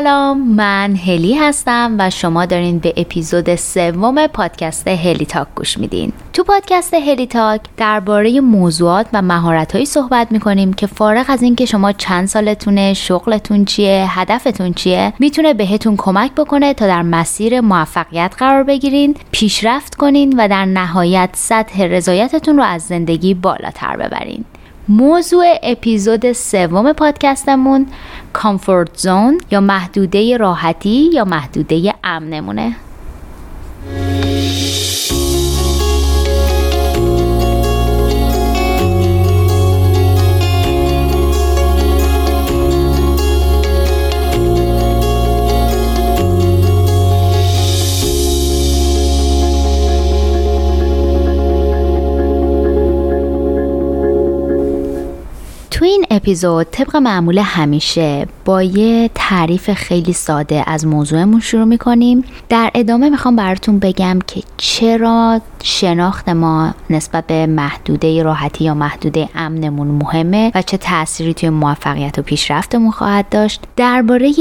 سلام من هلی هستم و شما دارین به اپیزود سوم پادکست هلی تاک گوش میدین. تو پادکست هلی تاک درباره موضوعات و مهارتهایی صحبت می‌کنیم که فارغ از اینکه شما چند سالتونه شغلتون چیه هدفتون چیه می‌تونه بهتون کمک بکنه تا در مسیر موفقیت قرار بگیرین پیشرفت کنین و در نهایت سطح رضایتتون رو از زندگی بالاتر ببرین. موضوع اپیزود سوم پادکستمون کامفورت زون یا محدوده راحتی یا محدوده امنمونه. تو این اپیزود طبق معمول همیشه با یه تعریف خیلی ساده از موضوعمون شروع می‌کنیم. در ادامه می‌خوام براتون بگم که چرا شناخت ما نسبت به محدوده راحتی یا محدوده امنمون مهمه و چه تأثیری توی موفقیت و پیشرفتمون خواهد داشت. درباره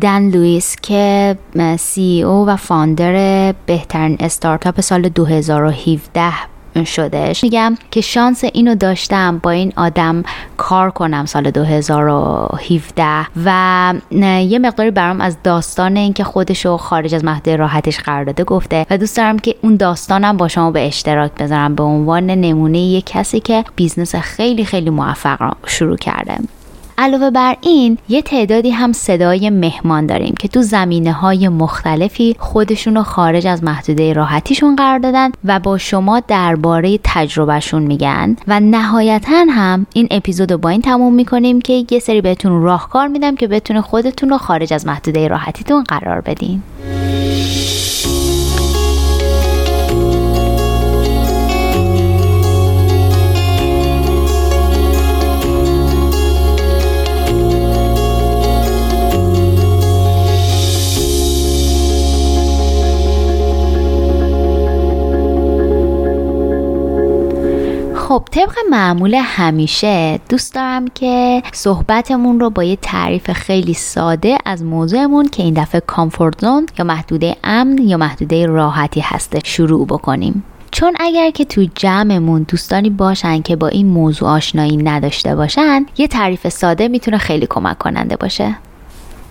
دن لویس که سی او و فاندر بهترین استارتاپ سال 2017 شدهش. میگم که شانس اینو داشتم با این آدم کار کنم سال 2017 و یه مقداری برام از داستان اینکه خودشو خارج از محدوده راحتیش قرار داده گفته و دوست دارم که اون داستانم با شما به اشتراک بذارم به عنوان نمونه یک کسی که business خیلی خیلی موفق شروع کرده. علاوه بر این یه تعدادی هم صدای مهمان داریم که تو زمینه های مختلفی خودشون رو خارج از محدوده راحتیشون قرار دادن و با شما درباره تجربهشون میگن. و نهایتا هم این اپیزود رو با این تموم می‌کنیم که یه سری بهتون راهکار میدم که بتونه خودتون رو خارج از محدوده راحتیتون قرار بدین. خب طبق معمول همیشه دوست دارم که صحبتمون رو با یه تعریف خیلی ساده از موضوعمون که این دفعه کامفورت زون یا محدوده امن یا محدوده راحتی هسته شروع بکنیم. چون اگر که تو جمعمون دوستانی باشن که با این موضوع آشنایی نداشته باشن یه تعریف ساده می‌تونه خیلی کمک کننده باشه.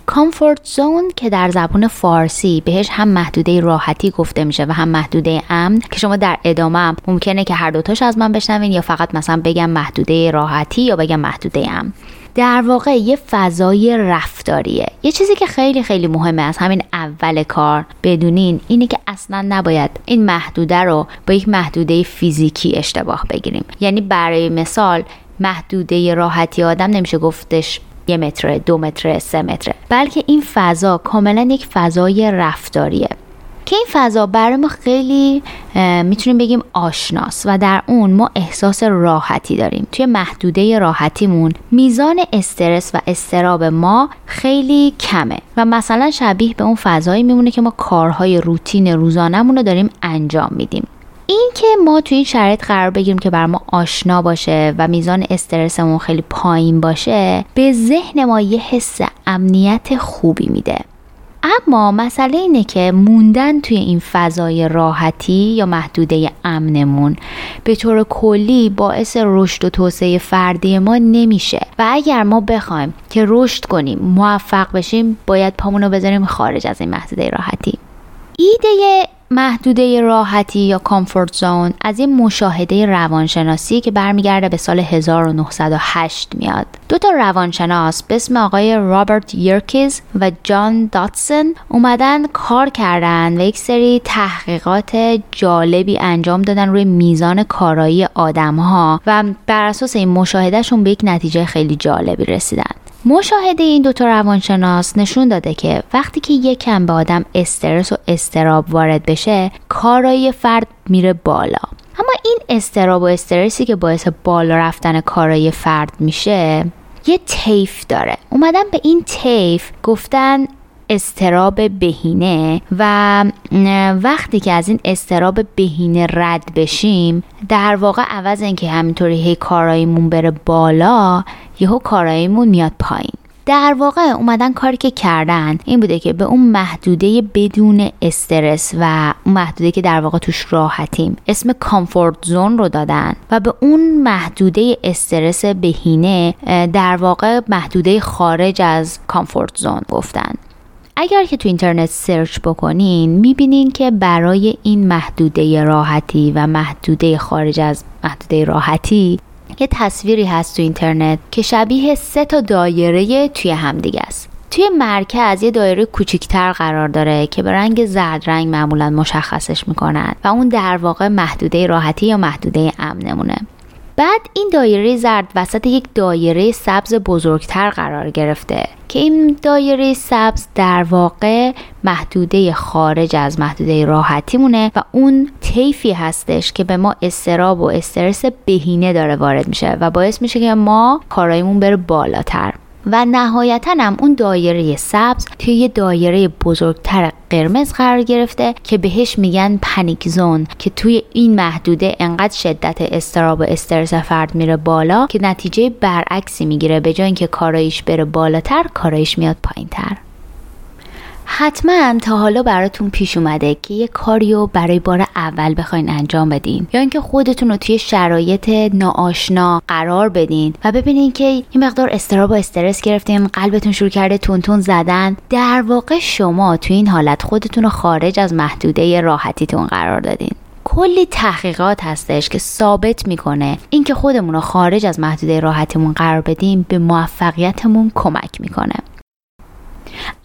کامفورت زون که در زبان فارسی بهش هم محدوده راحتی گفته میشه و هم محدوده امن که شما در ادامه ممکنه که هر دوتاش از من بشنوین یا فقط مثلا بگم محدوده راحتی یا بگم محدوده امن. در واقع یه فضای رفتاریه. یه چیزی که خیلی خیلی مهمه از همین اول کار بدونین اینه که اصلا نباید این محدوده رو با یک محدوده فیزیکی اشتباه بگیریم. یعنی برای مثال محدوده راحتی آدم نمیشه گفتش یه متر دو متر سه متره بلکه این فضا کاملا یک فضای رفتاریه. که این فضا برای ما خیلی می‌تونیم بگیم آشناس و در اون ما احساس راحتی داریم. توی محدوده راحتیمون میزان استرس و استراب ما خیلی کمه و مثلا شبیه به اون فضایی میمونه که ما کارهای روتین روزانهمون رو داریم انجام میدیم. این که ما تو این شرایط قرار بگیریم که بر ما آشنا باشه و میزان استرسمون خیلی پایین باشه به ذهن ما یه حس امنیت خوبی میده. اما مسئله اینه که موندن توی این فضای راحتی یا محدوده امنمون به طور کلی باعث رشد و توسعه فردی ما نمیشه. و اگر ما بخوایم که رشد کنیم موفق بشیم باید پامونو بذاریم خارج از این محدوده راحتی. ایده محدوده راحتی یا کامفورت زون از این مشاهده روانشناسی که برمیگرده به سال 1908 میاد. دو تا روانشناس به اسم آقای رابرت یرکیز و جان داتسون اومدن کار کردن و یک سری تحقیقات جالبی انجام دادن روی میزان کارایی آدم ها و بر اساس این مشاهدهشون به یک نتیجه خیلی جالبی رسیدن. مشاهده این دوتا روانشناس نشون داده که وقتی که یکم به آدم استرس و استراب وارد بشه کارایی فرد میره بالا. اما این استراب و استرسی که باعث بالا رفتن کارایی فرد میشه یه تیف داره. اومدن به این تیف گفتن استراب بهینه و وقتی که از این استراب بهینه رد بشیم در واقع عوض اینکه همینطوری هی کاراییمون بره بالا یهو کاراییمون میاد پایین. در واقع اومدن کاری که کردن این بوده که به اون محدوده بدون استرس و اون محدوده که در واقع توش راحتیم اسم کامفورت زون رو دادن و به اون محدوده استرس بهینه در واقع محدوده خارج از کامفورت زون گفتن. اگر که تو اینترنت سرچ بکنین می‌بینین که برای این محدوده راحتی و محدوده خارج از محدوده راحتی یه تصویری هست تو اینترنت که شبیه سه تا دایره توی همدیگه است. توی مرکز یه دایره کوچیکتر قرار داره که به رنگ زرد رنگ معمولا مشخصش می‌کنن و اون در واقع محدوده راحتی یا محدوده امنمونه بعد این دایره زرد وسط یک دایره سبز بزرگتر قرار گرفته که این دایره سبز در واقع محدوده خارج از محدوده راحتی مونه و اون طیفی هستش که به ما استراب و استرس بهینه داره وارد میشه و باعث میشه که ما کارایمون بره بالاتر. و نهایتا هم اون دایره سبز توی یه دایره بزرگتر قرمز قرار گرفته که بهش میگن پنیک زون که توی این محدوده انقدر شدت استراب و استرس فرد میره بالا که نتیجه برعکسی می‌گیره به جای اینکه کارایش بره بالاتر کارایش میاد پایینتر. حتما تا حالا براتون پیش اومده که یه کاریو برای بار اول بخواین انجام بدین. یا اینکه خودتون رو توی شرایط ناآشنا قرار بدین و ببینین که این مقدار استراب و استرس گرفتین قلبتون شروع کرده تونتون زدن. در واقع شما توی این حالت خودتون رو خارج از محدوده راحتیتون قرار دادین. کلی تحقیقات هستش که ثابت می‌کنه اینکه خودمون رو خارج از محدوده راحتیمون قرار بدیم به موفقیتمون کمک می‌کنه.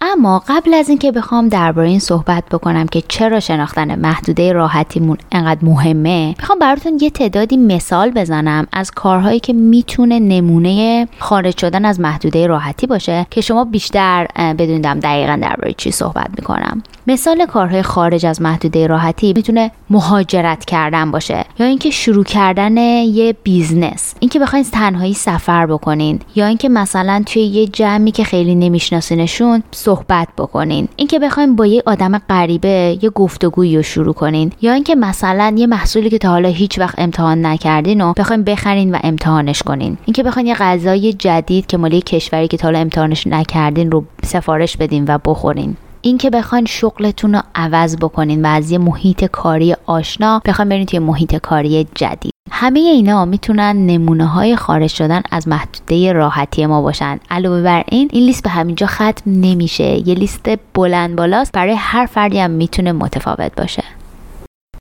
اما قبل از اینکه بخوام درباره این صحبت بکنم که چرا شناختن محدوده راحتیمون انقدر مهمه می‌خوام براتون یه تعدادی مثال بزنم از کارهایی که می‌تونه نمونه خارج شدن از محدوده راحتی باشه که شما بیشتر بدونیدم دقیقا درباره چی صحبت می‌کنم. مثال کارهای خارج از محدوده راحتی می‌تونه مهاجرت کردن باشه یا اینکه شروع کردن یه business. اینکه بخواین تنهایی سفر بکنین یا اینکه مثلا توی یه جمعی که خیلی نمیشناسینشون صحبت بکنین. اینکه بخواین با یه آدم غریبه یه گفتگویی رو شروع کنین. یا اینکه مثلا یه محصولی که تا حالا هیچ وقت امتحان نکردین و بخواین بخرین و امتحانش کنین. اینکه بخواین یه غذای جدید که مالی کشوری که تا حالا امتحانش نکردین رو سفارش بدین و بخورین. اینکه بخواین شغلتون رو عوض بکنین و از یه محیط کاری آشنا بخواین برین توی محیط کاری جدید. همه اینا می‌تونن نمونه های خارج شدن از محدوده راحتی ما باشن. علاوه بر این این لیست به همینجا ختم نمیشه. یه لیست بلند بالاست. برای هر فردی هم می‌تونه متفاوت باشه.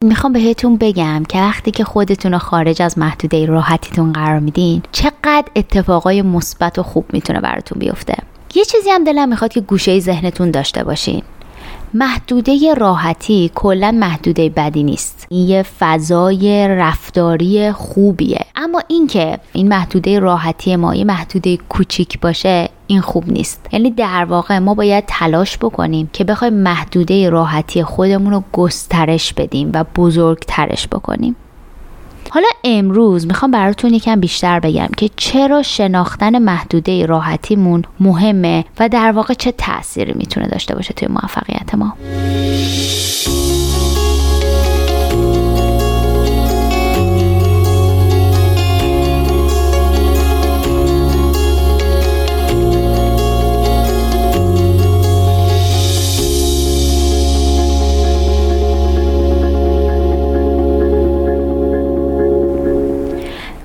می‌خوام بهتون بگم که وقتی که خودتون رو خارج از محدوده راحتیتون قرار میدین چقدر اتفاقای مثبت و خوب می‌تونه براتون بیفته. یه چیزی هم دلم می‌خواد که گوشه ذهنتون داشته باشین. محدوده راحتی کلا محدوده بدی نیست. این یه فضای رفتاری خوبیه. اما اینکه این محدوده راحتی ما یه محدوده کوچیک باشه این خوب نیست. یعنی در واقع ما باید تلاش بکنیم که بخوایم محدوده راحتی خودمون رو گسترش بدیم و بزرگترش بکنیم. حالا امروز می‌خوام براتون یکم بیشتر بگم که چرا شناختن محدوده راحتیمون مهمه و در واقع چه تأثیری می‌تونه داشته باشه توی موفقیت ما.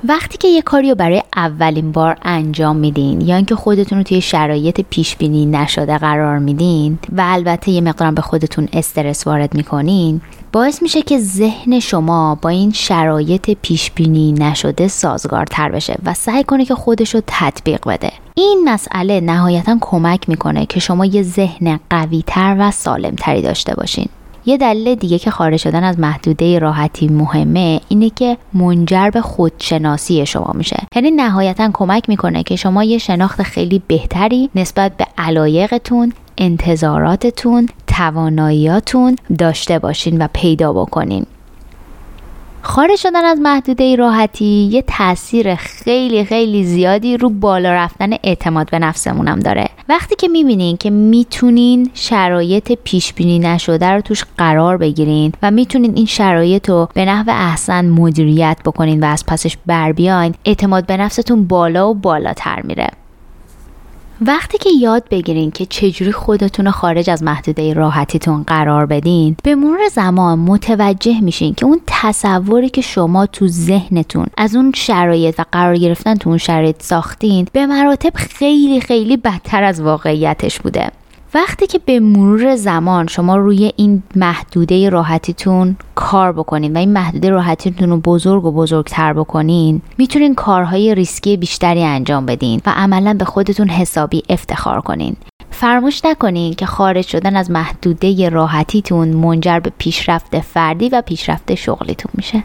وقتی که یه کاری رو برای اولین بار انجام میدین یا اینکه خودتون رو توی شرایط پیش بینی نشده قرار میدین و البته یه مقدارم به خودتون استرس وارد می‌کنین باعث میشه که ذهن شما با این شرایط پیش بینی نشده سازگارتر بشه و سعی کنه که خودش رو تطبیق بده. این مسئله نهایتا کمک می‌کنه که شما یه ذهن قویتر و سالمتری داشته باشین. یه دلیل دیگه که خارج شدن از محدوده راحتی مهمه اینه که منجر به خودشناسی شما میشه. یعنی نهایتا کمک می‌کنه که شما یه شناخت خیلی بهتری نسبت به علایقتون انتظاراتتون تواناییاتون داشته باشین و پیدا بکنین. خارج شدن از محدوده راحتی یه تاثیر خیلی خیلی زیادی رو بالا رفتن اعتماد به نفسمونم داره. وقتی که می‌بینین که می‌تونین شرایط پیش بینی نشده رو توش قرار بگیرین و می‌تونین این شرایط رو به نحو احسن مدیریت بکنین و از پسش بر بیاین اعتماد به نفستون بالا و بالاتر میره. وقتی که یاد بگیرین که چجوری خودتون رو خارج از محدوده راحتیتون قرار بدین به مرور زمان متوجه میشین که اون تصوری که شما تو ذهنتون از اون شرایط و قرار گرفتن تو اون شرایط ساختین به مراتب خیلی خیلی بدتر از واقعیتش بوده. وقتی که به مرور زمان شما روی این محدوده راحتیتون کار بکنین و این محدوده راحتیتون رو بزرگ و بزرگتر بکنین می‌تونین کارهای ریسکی بیشتری انجام بدین و عملا به خودتون حسابی افتخار کنین. فراموش نکنین که خارج شدن از محدوده راحتیتون منجر به پیشرفت فردی و پیشرفت شغلیتون میشه.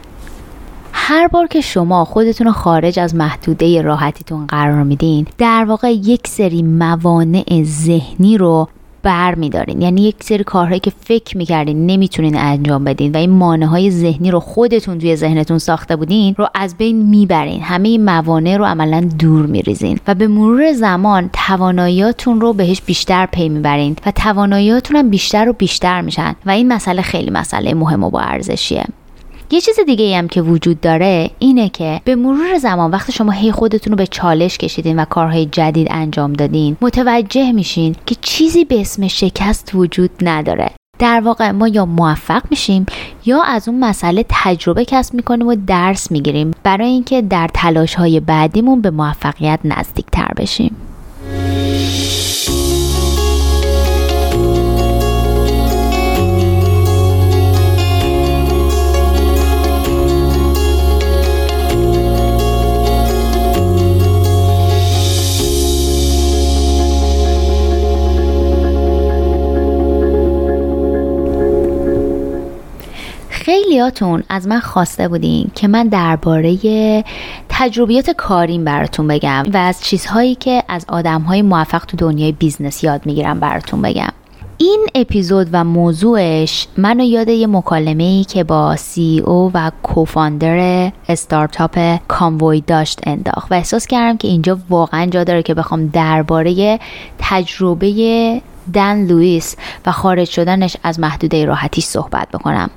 هر بار که شما خودتون رو خارج از محدوده راحتیتون قرار میدین در واقع یک سری موانع ذهنی رو بر میدارین. یعنی یک سری کارهایی که فکر می‌کردین نمی‌تونین انجام بدین و این مانع های ذهنی رو خودتون توی ذهنتون ساخته بودین رو از بین می‌برین. همه این موانع رو عملا دور میریزین و به مرور زمان تواناییاتون رو بهش بیشتر پی می‌برین و تواناییاتون هم بیشتر و بیشتر میشن. و این مسئله خیلی مسئله مهم و با ارزشیه. یه چیز دیگه ای هم که وجود داره اینه که به مرور زمان وقتی شما هی خودتون رو به چالش کشیدین و کارهای جدید انجام دادین متوجه میشین که چیزی به اسم شکست وجود نداره. در واقع ما یا موفق میشیم یا از اون مسئله تجربه کسب می‌کنیم و درس می‌گیریم. برای اینکه در تلاش های بعدیمون به موفقیت نزدیک تر بشیم. خیلیاتون از من خواسته بودین که من درباره تجربیات کاریم براتون بگم و از چیزهایی که از آدمهای موفق تو دنیای business یاد می‌گیرم براتون بگم. این اپیزود و موضوعش منو یاد یه مکالمه ای که با CEO و co-founder استارتاپ کاموی داشت انداخت و احساس کردم که اینجا واقعا جا داره که بخوام درباره تجربه دن لوئیس و خارج شدنش از محدوده راحتی صحبت بکنم.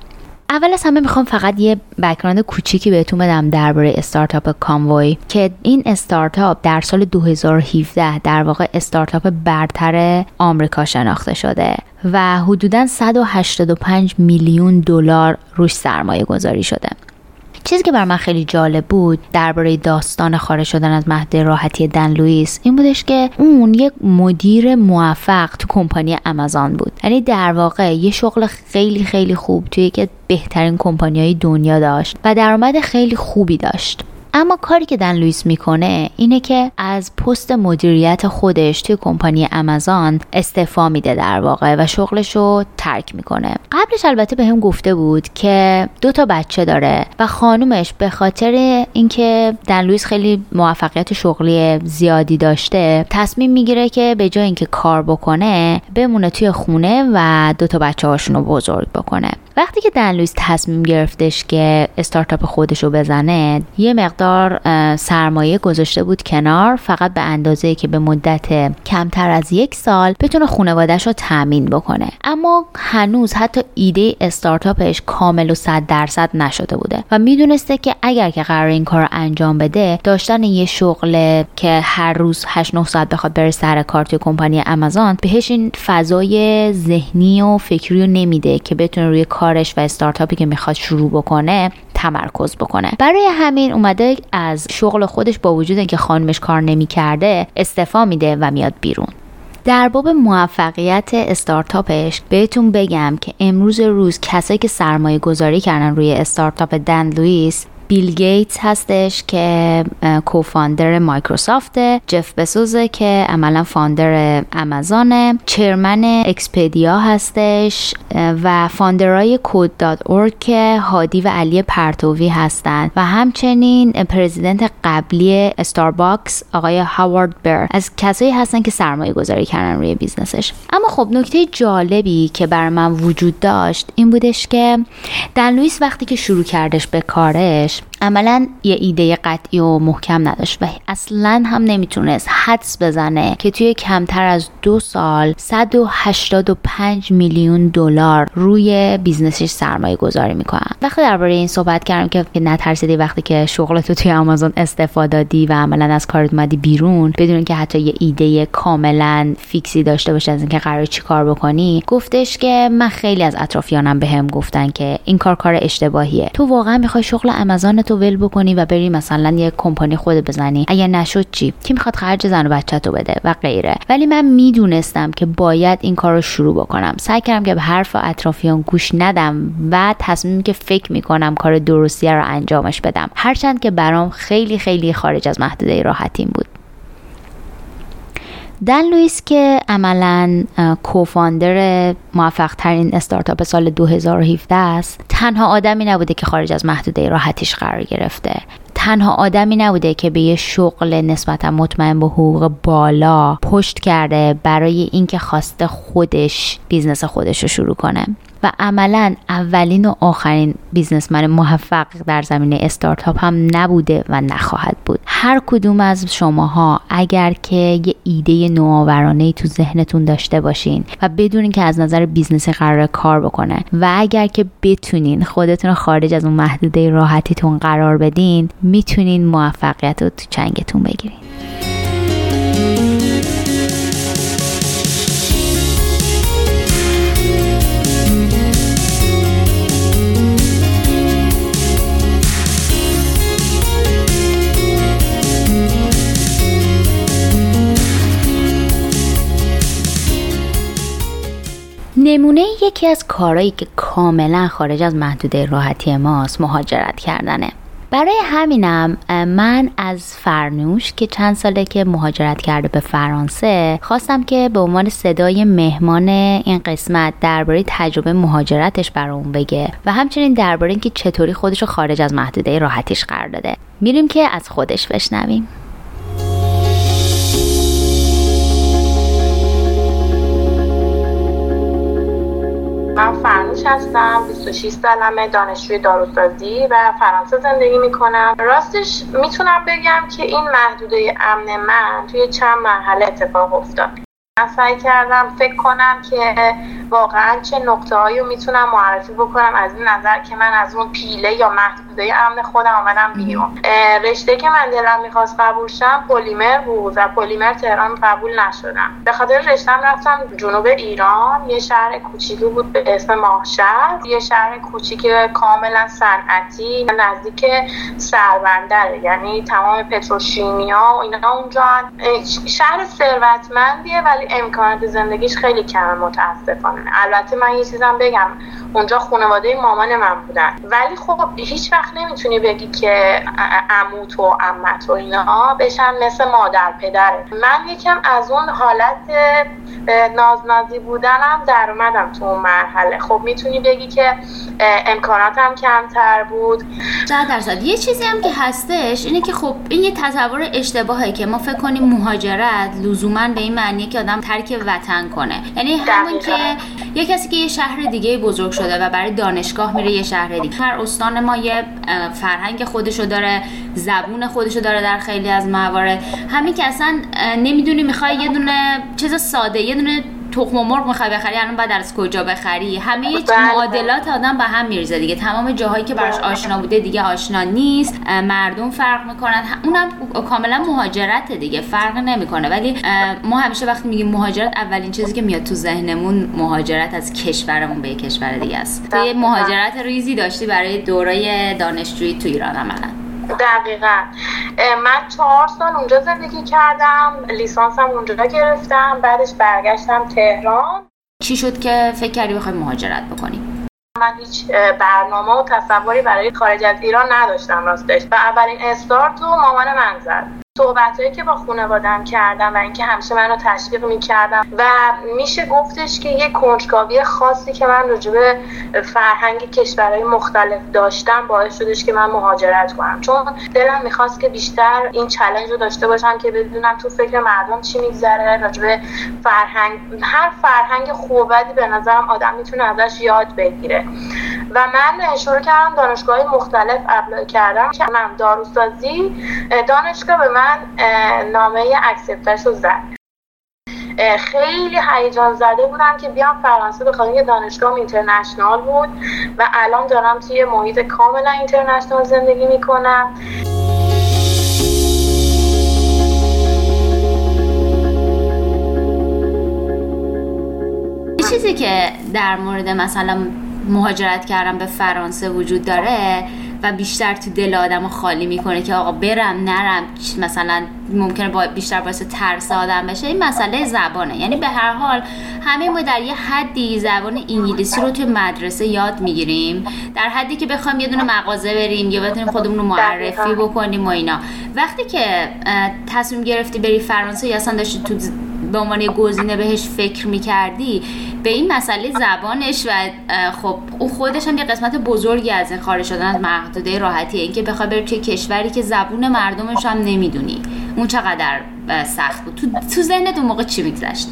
اول از همه می‌خوام فقط یه background کوچیکی بهتون بدم درباره استارتاپ کاموی که این استارتاپ در سال 2017 در واقع استارتاپ برتر آمریکا شناخته شده و حدودا 185 میلیون دلار روش سرمایه گذاری شده. چیزی که بر من خیلی جالب بود درباره داستان خارج شدن از محدوده راحتی دن لوئیس این بودش که اون یک مدیر موفق تو کمپانی آمازون بود. یعنی در واقع یه شغل خیلی خیلی خوب توی یکی از بهترین کمپانی دنیا داشت و درآمد خیلی خوبی داشت. اما کاری که دن لویس می‌کنه اینه که از پست مدیریت خودش توی کمپانی آمازون استعفا میده در واقع و شغلش رو ترک می‌کنه. قبلش البته بهم گفته بود که دو تا بچه داره و خانومش به خاطر اینکه دن لویس خیلی موفقیت شغلی زیادی داشته تصمیم می‌گیره که به جای اینکه کار بکنه بمونه توی خونه و دو تا بچه هاشون رو بزرگ بکنه. وقتی که دن لویس تصمیم گرفتش که استارتاپ خودش رو بزنه یه مقدار سرمایه گذاشته بود کنار فقط به اندازه که به مدت کمتر از یک سال بتونه خانوادهش رو تامین بکنه. اما هنوز حتی ایده استارتاپش کامل و صد درصد نشده بوده و می‌دونسته که اگر که قرار این کار رو انجام بده داشتن یه شغل که هر روز 8 9 ساعت بخواد بره سر کار توی کمپانی آمازون بهش این فضای ذهنی و فکری رو نمیده که بتونه روی کارش و استارتاپی که می‌خواد شروع بکنه تمرکز بکنه. برای همین اومده از شغل خودش با وجود اینکه خانمش کار نمی‌کرده استعفا میده و میاد بیرون. در باب موفقیت استارتاپش بهتون بگم که امروز روز کسایی که سرمایه گذاری کردن روی استارتاپ دن لوئیس بیل گیتس هستش که co-founder مایکروسافت جف بزوسه که عملا founder آمازونه chairman اکسپدیا هستش و founder ای Code.org که هادی و علی پرتوی هستند و همچنین president قبلی استارباکس آقای هاوارد بهار. از کسایی هستن که سرمایه گذاری کردن روی business ش. اما خب نکته جالبی که بر من وجود داشت این بودش که دن لویس وقتی که شروع کردش به کارش much. عملا یه ایده قطعی و محکم نداشت و اصلا هم نمی‌تونست حدس بزنه که توی کمتر از دو سال 185 میلیون دلار روی business ش سرمایه گذاری می‌کنن. وقتی درباره این صحبت کردم که نترسیدی وقتی که شغلتو توی آمازون استعفا دادی و عملا از کارت اومدی بیرون بدون که حتی یه ایده کاملا fix ی داشته باشه از اینکه قراره چی کار بکنی گفتش که من خیلی از اطرافیانم بهم به گفتن که این کار کار اشتباهیه. تو واقعا می‌خوای شغل آمازون تو ول بکنی و بری مثلا یه کمپانی خودتو بزنی. اگه نشد چی کی می‌خواد خرج زن و بچه بده و غیره. ولی من می‌دونستم که باید این کار رو شروع بکنم. سعی کردم که به حرف اطرافیان گوش ندم و تصمیمی که فکر می‌کنم کار درستیه رو انجامش بدم. هرچند که برام خیلی خیلی خارج از محدوده راحتیم بود. دن لویس که عملا co-founder موفق ترین استارتاپ سال 2017 است تنها آدمی نبوده که خارج از محدوده راحتیش قرار گرفته. تنها آدمی نبوده که به یه شغل نسبتا مطمئن به حقوق بالا پشت کرده برای اینکه خواسته خودش business خودش رو شروع کنه. و عملا اولین و آخرین businessman موفق در زمینه استارتاپ هم نبوده و نخواهد بود. هر کدوم از شماها اگر که یه ایده نوآورانه تو ذهنتون داشته باشین و بدونین که از نظر business ی قراره کار بکنه و اگر که بتونین خودتون خارج از اون محدوده راحتیتون قرار بدین می‌تونین موفقیت رو تو چنگتون بگیرین. نمونه یکی از کارهایی که کاملا خارج از محدوده راحتی ماست مهاجرت کردنه. برای همینم من از فرنوش که چند ساله که مهاجرت کرده به فرانسه خواستم که به عنوان صدای مهمان این قسمت درباره تجربه مهاجرتش برامون بگه و همچنین درباره اینکه چطوری خودش رو خارج از محدوده راحتیش قرار داده. میریم که از خودش بشنویم. فرنوش هستم 26 سالمه دانشجوی داروسازی و فرانسه زندگی می‌کنم. راستش می‌تونم بگم که این محدوده امن من توی چند مرحله اتفاق افتاد. من سعی کردم فکر کنم که واقعا چه نقطه هایی رو می‌تونم معرفی بکنم از این نظر که من از اون پیله یا محدوده امن خودم آمدم بیرون. رشته که من دلم می‌خواست قبول شم پلیمر بود و پلیمر تهران قبول نشدم. به خاطر رشتم رفتم جنوب ایران. یه شهر کوچیکی بود به اسم ماهشهر. یه شهر کوچیک کاملا صنعتی نزدیک سربندره یعنی تمام پتروشیمیا و اینا اونجا شهر ثروتمندیه ولی امکانات زندگیش خیلی کمه متاسفانه. البته من یه چیزم بگم. اونجا خانواده مامان من بودن. ولی خب هیچ وقت نمی‌تونی بگی که عموت و عمت و اینا بشن مثل مادر پدره من یکم از اون حالت نازنازی بودنم در اومدم تو اون مرحله. خب می‌تونی بگی که امکاناتم کمتر بود. صد درصد. یه چیزی هم که هستش اینه که خب این یه تصور اشتباهه که ما فکر کنیم مهاجرت لزوما به این معنیه که آدم ترک وطن کنه. یعنی همون که یه کسی که یه شهر دیگه بزرگ شده و برای دانشگاه میره یه شهر دیگه. هر استان ما یه فرهنگ خودشو داره زبون خودشو داره در خیلی از موارد. همین که اصلا نمی‌دونی می‌خوای یه دونه چیز ساده یه دونه تخم و مرغ می‌خوای بخری الان بعد از کجا بخری؟ همه بله. معادلات آدم به هم میریزه دیگه. تمام جاهایی که براش آشنا بوده دیگه آشنا نیست. مردم فرق می‌کنن. اونم کاملا مهاجرت دیگه. فرق نمی‌کنه. ولی ما همیشه وقتی میگیم مهاجرت اولین چیزی که میاد تو ذهنمون مهاجرت از کشورمون به کشور دیگه است. تو مهاجرت ریزی داشتی برای دورای دانشجویی تو ایران عملا. دقیقا. من چهار سال اونجا زندگی کردم لیسانسم اونجا گرفتم بعدش برگشتم تهران. چی شد که فکر کردی بخوای مهاجرت بکنی؟ من هیچ برنامه و تصوری برای خارج از ایران نداشتم راستش و اولین استارت رو مامان من زد. صحبتهایی که با خانوادم کردم و اینکه همیشه منو تشویق می‌کردم و میشه گفتش که یه کنجکاوی خاصی که من راجبه فرهنگ کشورهای مختلف داشتم باعث شدش که من مهاجرت کنم. چون دلم می‌خواست که بیشتر این چلنج رو داشته باشم که بدونم تو فکر مردم چی میگذره راجبه فرهنگ. هر فرهنگ خوبی به نظرم آدم می‌تونه ازش یاد بگیره. و من شروع کردم دانشگاه مختلف apply کردم. که من داروسازی دانشگاه به من نامه accept ش رو زد. خیلی هیجان زده بودم که بیام فرانسه بخوام یه دانشگاه international بود و الان دارم توی محیط کاملا international زندگی می‌کنم. چیزی که در مورد مثلا مهاجرت کردن به فرانسه وجود داره و بیشتر تو دل آدم خالی می‌کنه که آقا برم نرم مثلا ممکنه با بیشتر باعث ترس آدم بشه. این مسئله زبانه. یعنی به هر حال همه ما در یه حدی زبان انگلیسی رو توی مدرسه یاد می‌گیریم. در حدی که بخوایم یه دونه مغازه بریم یا بتونیم خودمون رو معرفی بکنیم و اینا. وقتی که تصمیم گرفتی بری فرانسه یا اصلا داشتی تو به عنوان گزینه بهش فکر می‌کردی به این مسئله زبانش و خب او خودش هم یه قسمت بزرگی از این خارج شدن از محدوده راحتیه اینکه بخوای بری توی کشوری که زبون مردمش هم نمی‌دونی. اون چقدر سخت بود. تو, تو ذهنت اون موقع چی میگذشت؟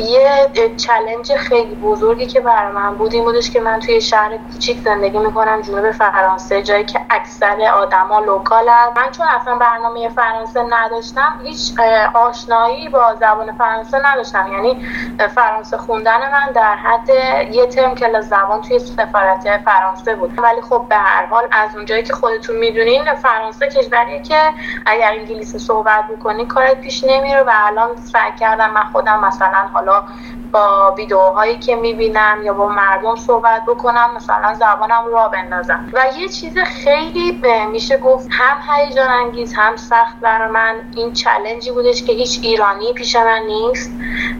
یه چلنج خیلی بزرگی که برای من بود این بودش که من توی شهر کوچیک زندگی می‌کنم جنوب فرانسه جایی که اکثر آدما لوکالن. من چون اصلا برنامه فرانسه نداشتم هیچ آشنایی با زبان فرانسه نداشتم. یعنی فرانسه خوندن من در حد یه ترم کلاس زبان توی سفارت فرانسه بود. ولی خب به هر حال از اونجایی که خودتون می‌دونین فرانسه کشوریه که اگر انگلیسی صحبت می‌کنی کارت پیش نمیره و الان سعی کردم من خودم مثلا حالا ¿no? با ویدیوهایی که می‌بینم یا با مردم صحبت بکنم مثلا زبانم را بندازم و یه چیز خیلی میشه گفت هم هیجان انگیز هم سخت برای من. این چلنجی بودش که هیچ ایرانی پیش من نیست.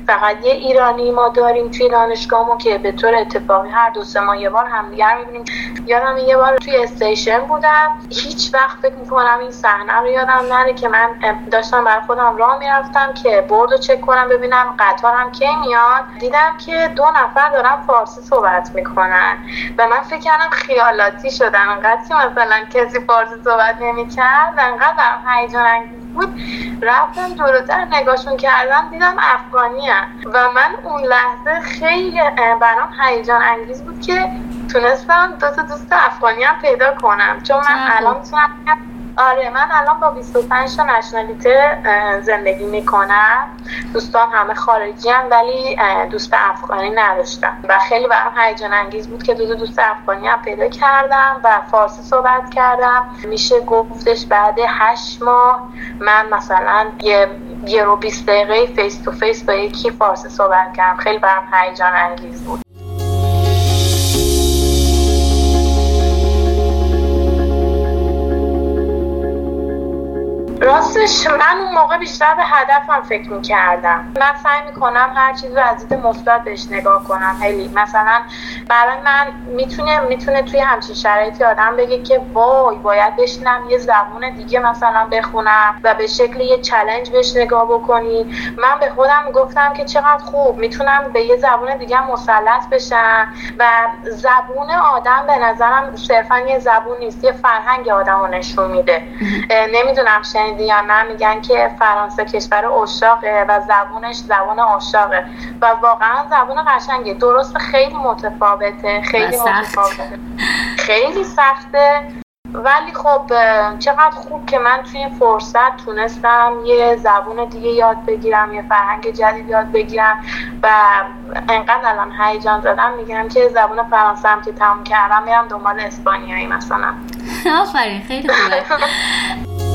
فقط یه ایرانی ما داریم توی دانشگاهمون که به طور اتفاقی هر دو سه ماه یه بار همدیگر می‌بینیم. یادم یه بار توی استیشن بودم. هیچ وقت فکر می‌کنم این صحنه رو یادم نره که من داشتم برای خودم راه می‌رفتم که برد چک کنم ببینم قطارم کی میاد. دیدم که دو نفر دارن فارسی صحبت می‌کنن. و من فکر کردم خیالاتی شدن. انقدر مثلا کسی فارسی صحبت نمی‌کرد انقدر برام هیجان انگیز بود. رفتم جلوتر نگاهشون کردم دیدم افغانی و من اون لحظه خیلی برام هیجان انگیز بود که تونستم دو تا دوست افغانی هم پیدا کنم. چون من الان می‌تونم آره من الان با 25 تا نشنالیته زندگی می‌کنم. دوستان همه خارجی هم ولی دوست افغانی نداشتم. و خیلی برام هیجان انگیز بود که دو, دو دوست افغانی هم پیدا کردم و فارسی صحبت کردم. میشه گفتش بعد هشت ماه من مثلا یه یه رو 20 دقیقه face to face با یکی فارسی صحبت کردم. خیلی برام هیجان انگیز بود. راستش من اون موقع بیشتر به هدفم فکر می‌کردم. من سعی می‌کنم هر چیز رو از دید مثبت بهش نگاه کنم. خیلی مثلا برای من می‌تونه می‌تونه توی همچین شرایطی آدم بگه که وای باید بشینم یه زبون دیگه مثلا بخونم و به شکل یه چلنج بهش نگاه بکنی. من به خودم گفتم که چقدر خوب می‌تونم به یه زبون دیگه مسلط بشم و زبون آدم به نظرم صرفا یه زبون نیست یه فرهنگ آدم رو نشون میده. نمی‌دونم شنیدی یا نه میگن که فرانسه کشور اشاقه و زبونش زبان اشاقه و واقعا زبون قشنگه. درست خیلی متفاوته خیلی متفاوته. خیلی سخته. ولی خب چقدر خوب که من توی این فرصت تونستم یه زبون دیگه یاد بگیرم یه فرهنگ جدید یاد بگیرم و انقدر الان هیجان زدم. میگم که زبون فرانسه هم که تموم کردم میرم دنبال اسپانیایی مثلا. آفرین خیلی خوبه.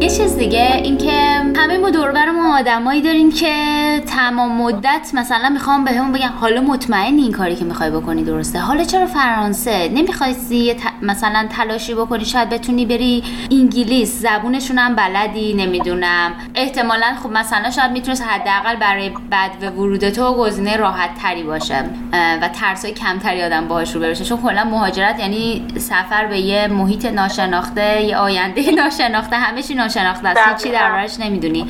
یه چیز دیگه اینکه همه ما دور ما آدمایی داریم که تمام مدت مثلا می‌خوام بهمون بگن حالا مطمئن این کاری که می‌خوای بکنی درسته؟ حالا چرا فرانسه؟ نمی‌خوای مثلا تلاشی بکنی شاید بتونی بری انگلیس زبونشون هم بلدی نمی‌دونم. احتمالا خب مثلا شاید می‌تونست حداقل برای بد و ورود تو گزینه راحت تری باشه و ترسای کمتری آدم باهاش رو بشه چون کلا مهاجرت یعنی سفر به یه محیط ناشناخته یه آینده ناشناخته همه چی ناشناخته است چی دربارش نمی‌دونی.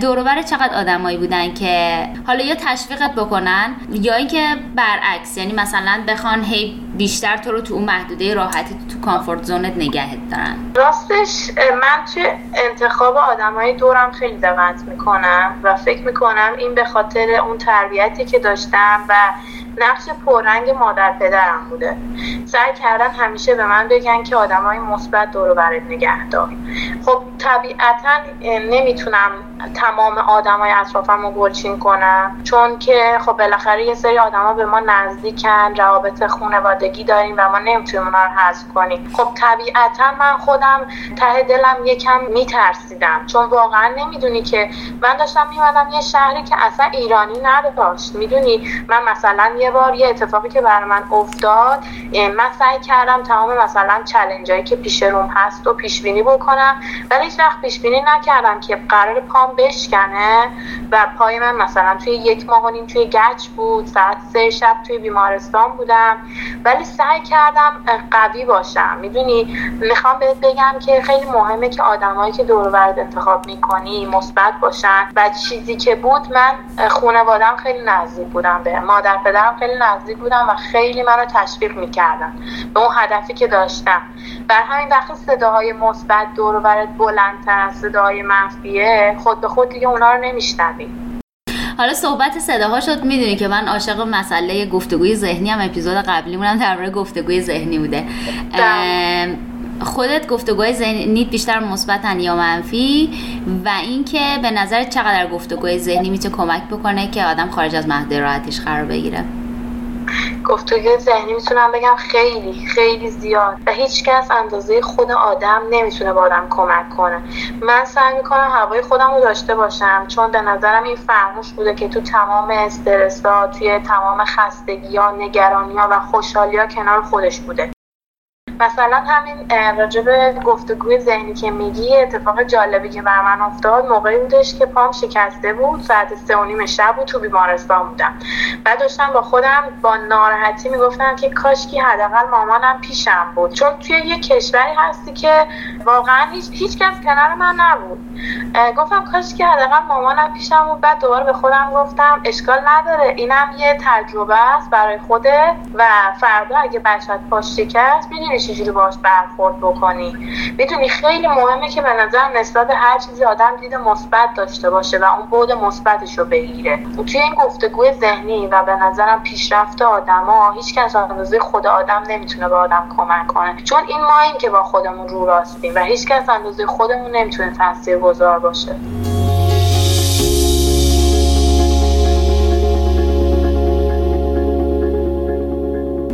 دور چقدر آدمایی بودن که حالا یا تشویقت بکنن یا اینکه برعکس یعنی مثلا بخوان هی بیشتر تو رو تو اون محدوده راحتی تو کامفورت زونت نگهت دارن. راستش من توی انتخاب های دورم خیلی دقت می‌کنم و فکر می‌کنم این به خاطر اون تربیتی که داشتم و نقش پررنگ مادر پدرم بوده. سعی کردن همیشه به من بگن که های مثبت دور برات نگه دار. خب طبیعتا نمی‌تونم تمام های اطرافم رو گلچین کنم. چون که خب بالاخره یه سری آدما به ما نزدیکن روابط خانوادگی داریم و ما نمی‌تونیم اونا رو حذف کنیم. خب طبیعتا من خودم ته دلم یکم میترسیدم. چون واقعا نمی‌دونی که من داشتم میمدم یه شهری که اصلا ایرانی نداشت. می‌دونی؟ من مثلا یه بار یه اتفاقی که برای من افتاد من سعی کردم تمام مثلا چلنجایی که پیش روم هست و پیش بینی بکنم ولی هیچ وقت پیش بینی نکردم که قرار پام بشکنه و پای من مثلا توی یک ماه و نیم توی گچ بود ساعت سه شب توی بیمارستان بودم. ولی سعی کردم قوی باشم. می‌دونی می‌خوام بهت بگم که خیلی مهمه که آدمایی که دور برد انتخاب می‌کنی مثبت باشن و چیزی که بود من خانوادم خیلی نزدیک بودم به مادر پدرم خیلی نزدیک بودم و خیلی منو تشویق می‌کردن. به اون هدفی که داشتم. بر همین وقت صداهای مثبت دور برد بلندتر از صداهای منفیه خود به خود دیگه اونا رو نمیشنوی حالا صحبت صداها شد می‌دونی که من عاشق مسئله گفتگوی ذهنی هم اپیزود قبلی مونم درباره گفتگوی ذهنی بوده. خودت گفتگوهای ذهنی بیشتر مثبتن یا منفی؟ و اینکه به نظر چقدر گفتگوی ذهنی می‌تونه کمک بکنه که آدم خارج از مهد راحتیش قرار بگیره؟ گفتگوی ذهنی می‌تونم بگم خیلی خیلی زیاد. و هیچ کس اندازه خود آدم نمی‌تونه به آدم کمک کنه. من سعی می‌کنم هوای خودم رو داشته باشم چون به نظرم این فرموش بوده که تو تمام استرس توی تمام خستگی ها نگرانی ها و خوشحالی ها کنار خودش بوده. مثلا همین راجب گفتگوی ذهنی که میگی اتفاق جالبی که بر من افتاد موقعی بودش که پام شکسته بود ساعت سه و نیم شب بود تو بیمارستان بودم. بعد داشتم با خودم با ناراحتی می‌گفتم که کاشکی حداقل مامانم پیشم بود. چون توی یه کشوری هستی که واقعا هیچ هیچ کس کنار من نبود. گفتم کاش که حداقل مامانم پیشم بود. بعد دوباره به خودم گفتم اشکال نداره. اینم یه تجربه است برای خوده و فردا اگه بچت پاش شکست می‌دونی چجوری باش برخورد بکنی؟ می‌دونی خیلی مهمه که به نظر نسبت هر چیزی آدم دید مثبت داشته باشه و اون بود مثبتش رو بگیره. توی این گفتگوی ذهنی و به نظرم پیشرفت آدما هیچ کس اندازه خود آدم نمی‌تونه به آدم کمک کنه. چون این ما این که با خودمون رو راستیم و هیچ کس اندازه خودمون نمی‌تونه تاثیرگذار باشه.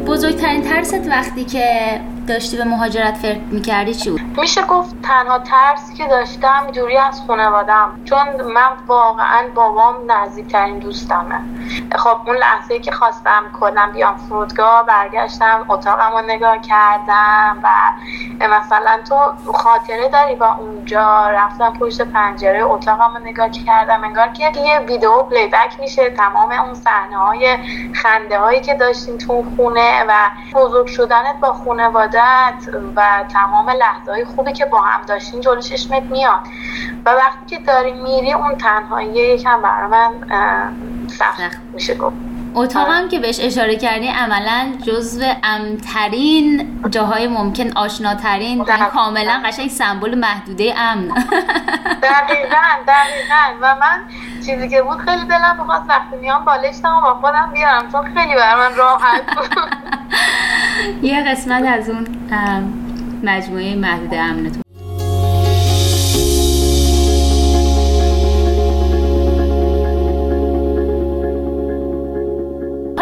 بزرگترین ترست وقتی که داشتی به مهاجرت فکر می‌کردی چی بود؟ میشه گفت تنها ترسی که داشتم دوری از خانوادم چون من واقعا بابام نزدیکترین دوستمه خب اون لحظه که خواستم کلم بیام فرودگاه برگشتم اتاقم رو نگاه کردم و مثلا تو خاطره داری با اونجا؟ رفتم پشت پنجره اتاقم رو نگاه کردم انگار که یه ویدیو پلی بک میشه تمام اون صحنه های خنده هایی که داشتیم تو خونه و بزرگ شدنت با خانوادت و تمام لحظه های خوبی که با هم داشتین جلو چشمت میاد. و وقتی که داری میری اون تنهایی یکم برای من سخت میشه. گفت. اتاقم که بهش اشاره کردی عملا جزو امترین جاهای ممکن آشناترین و کاملا قشنگ سمبل محدوده امن. دقیقا دقیقا. و من چیزی که بود خیلی دلم بخواست وقتی میام بالشتم و با خودم بیارم چون خیلی بر من راحت بود. یه قسمت از اون مجموعه محدوده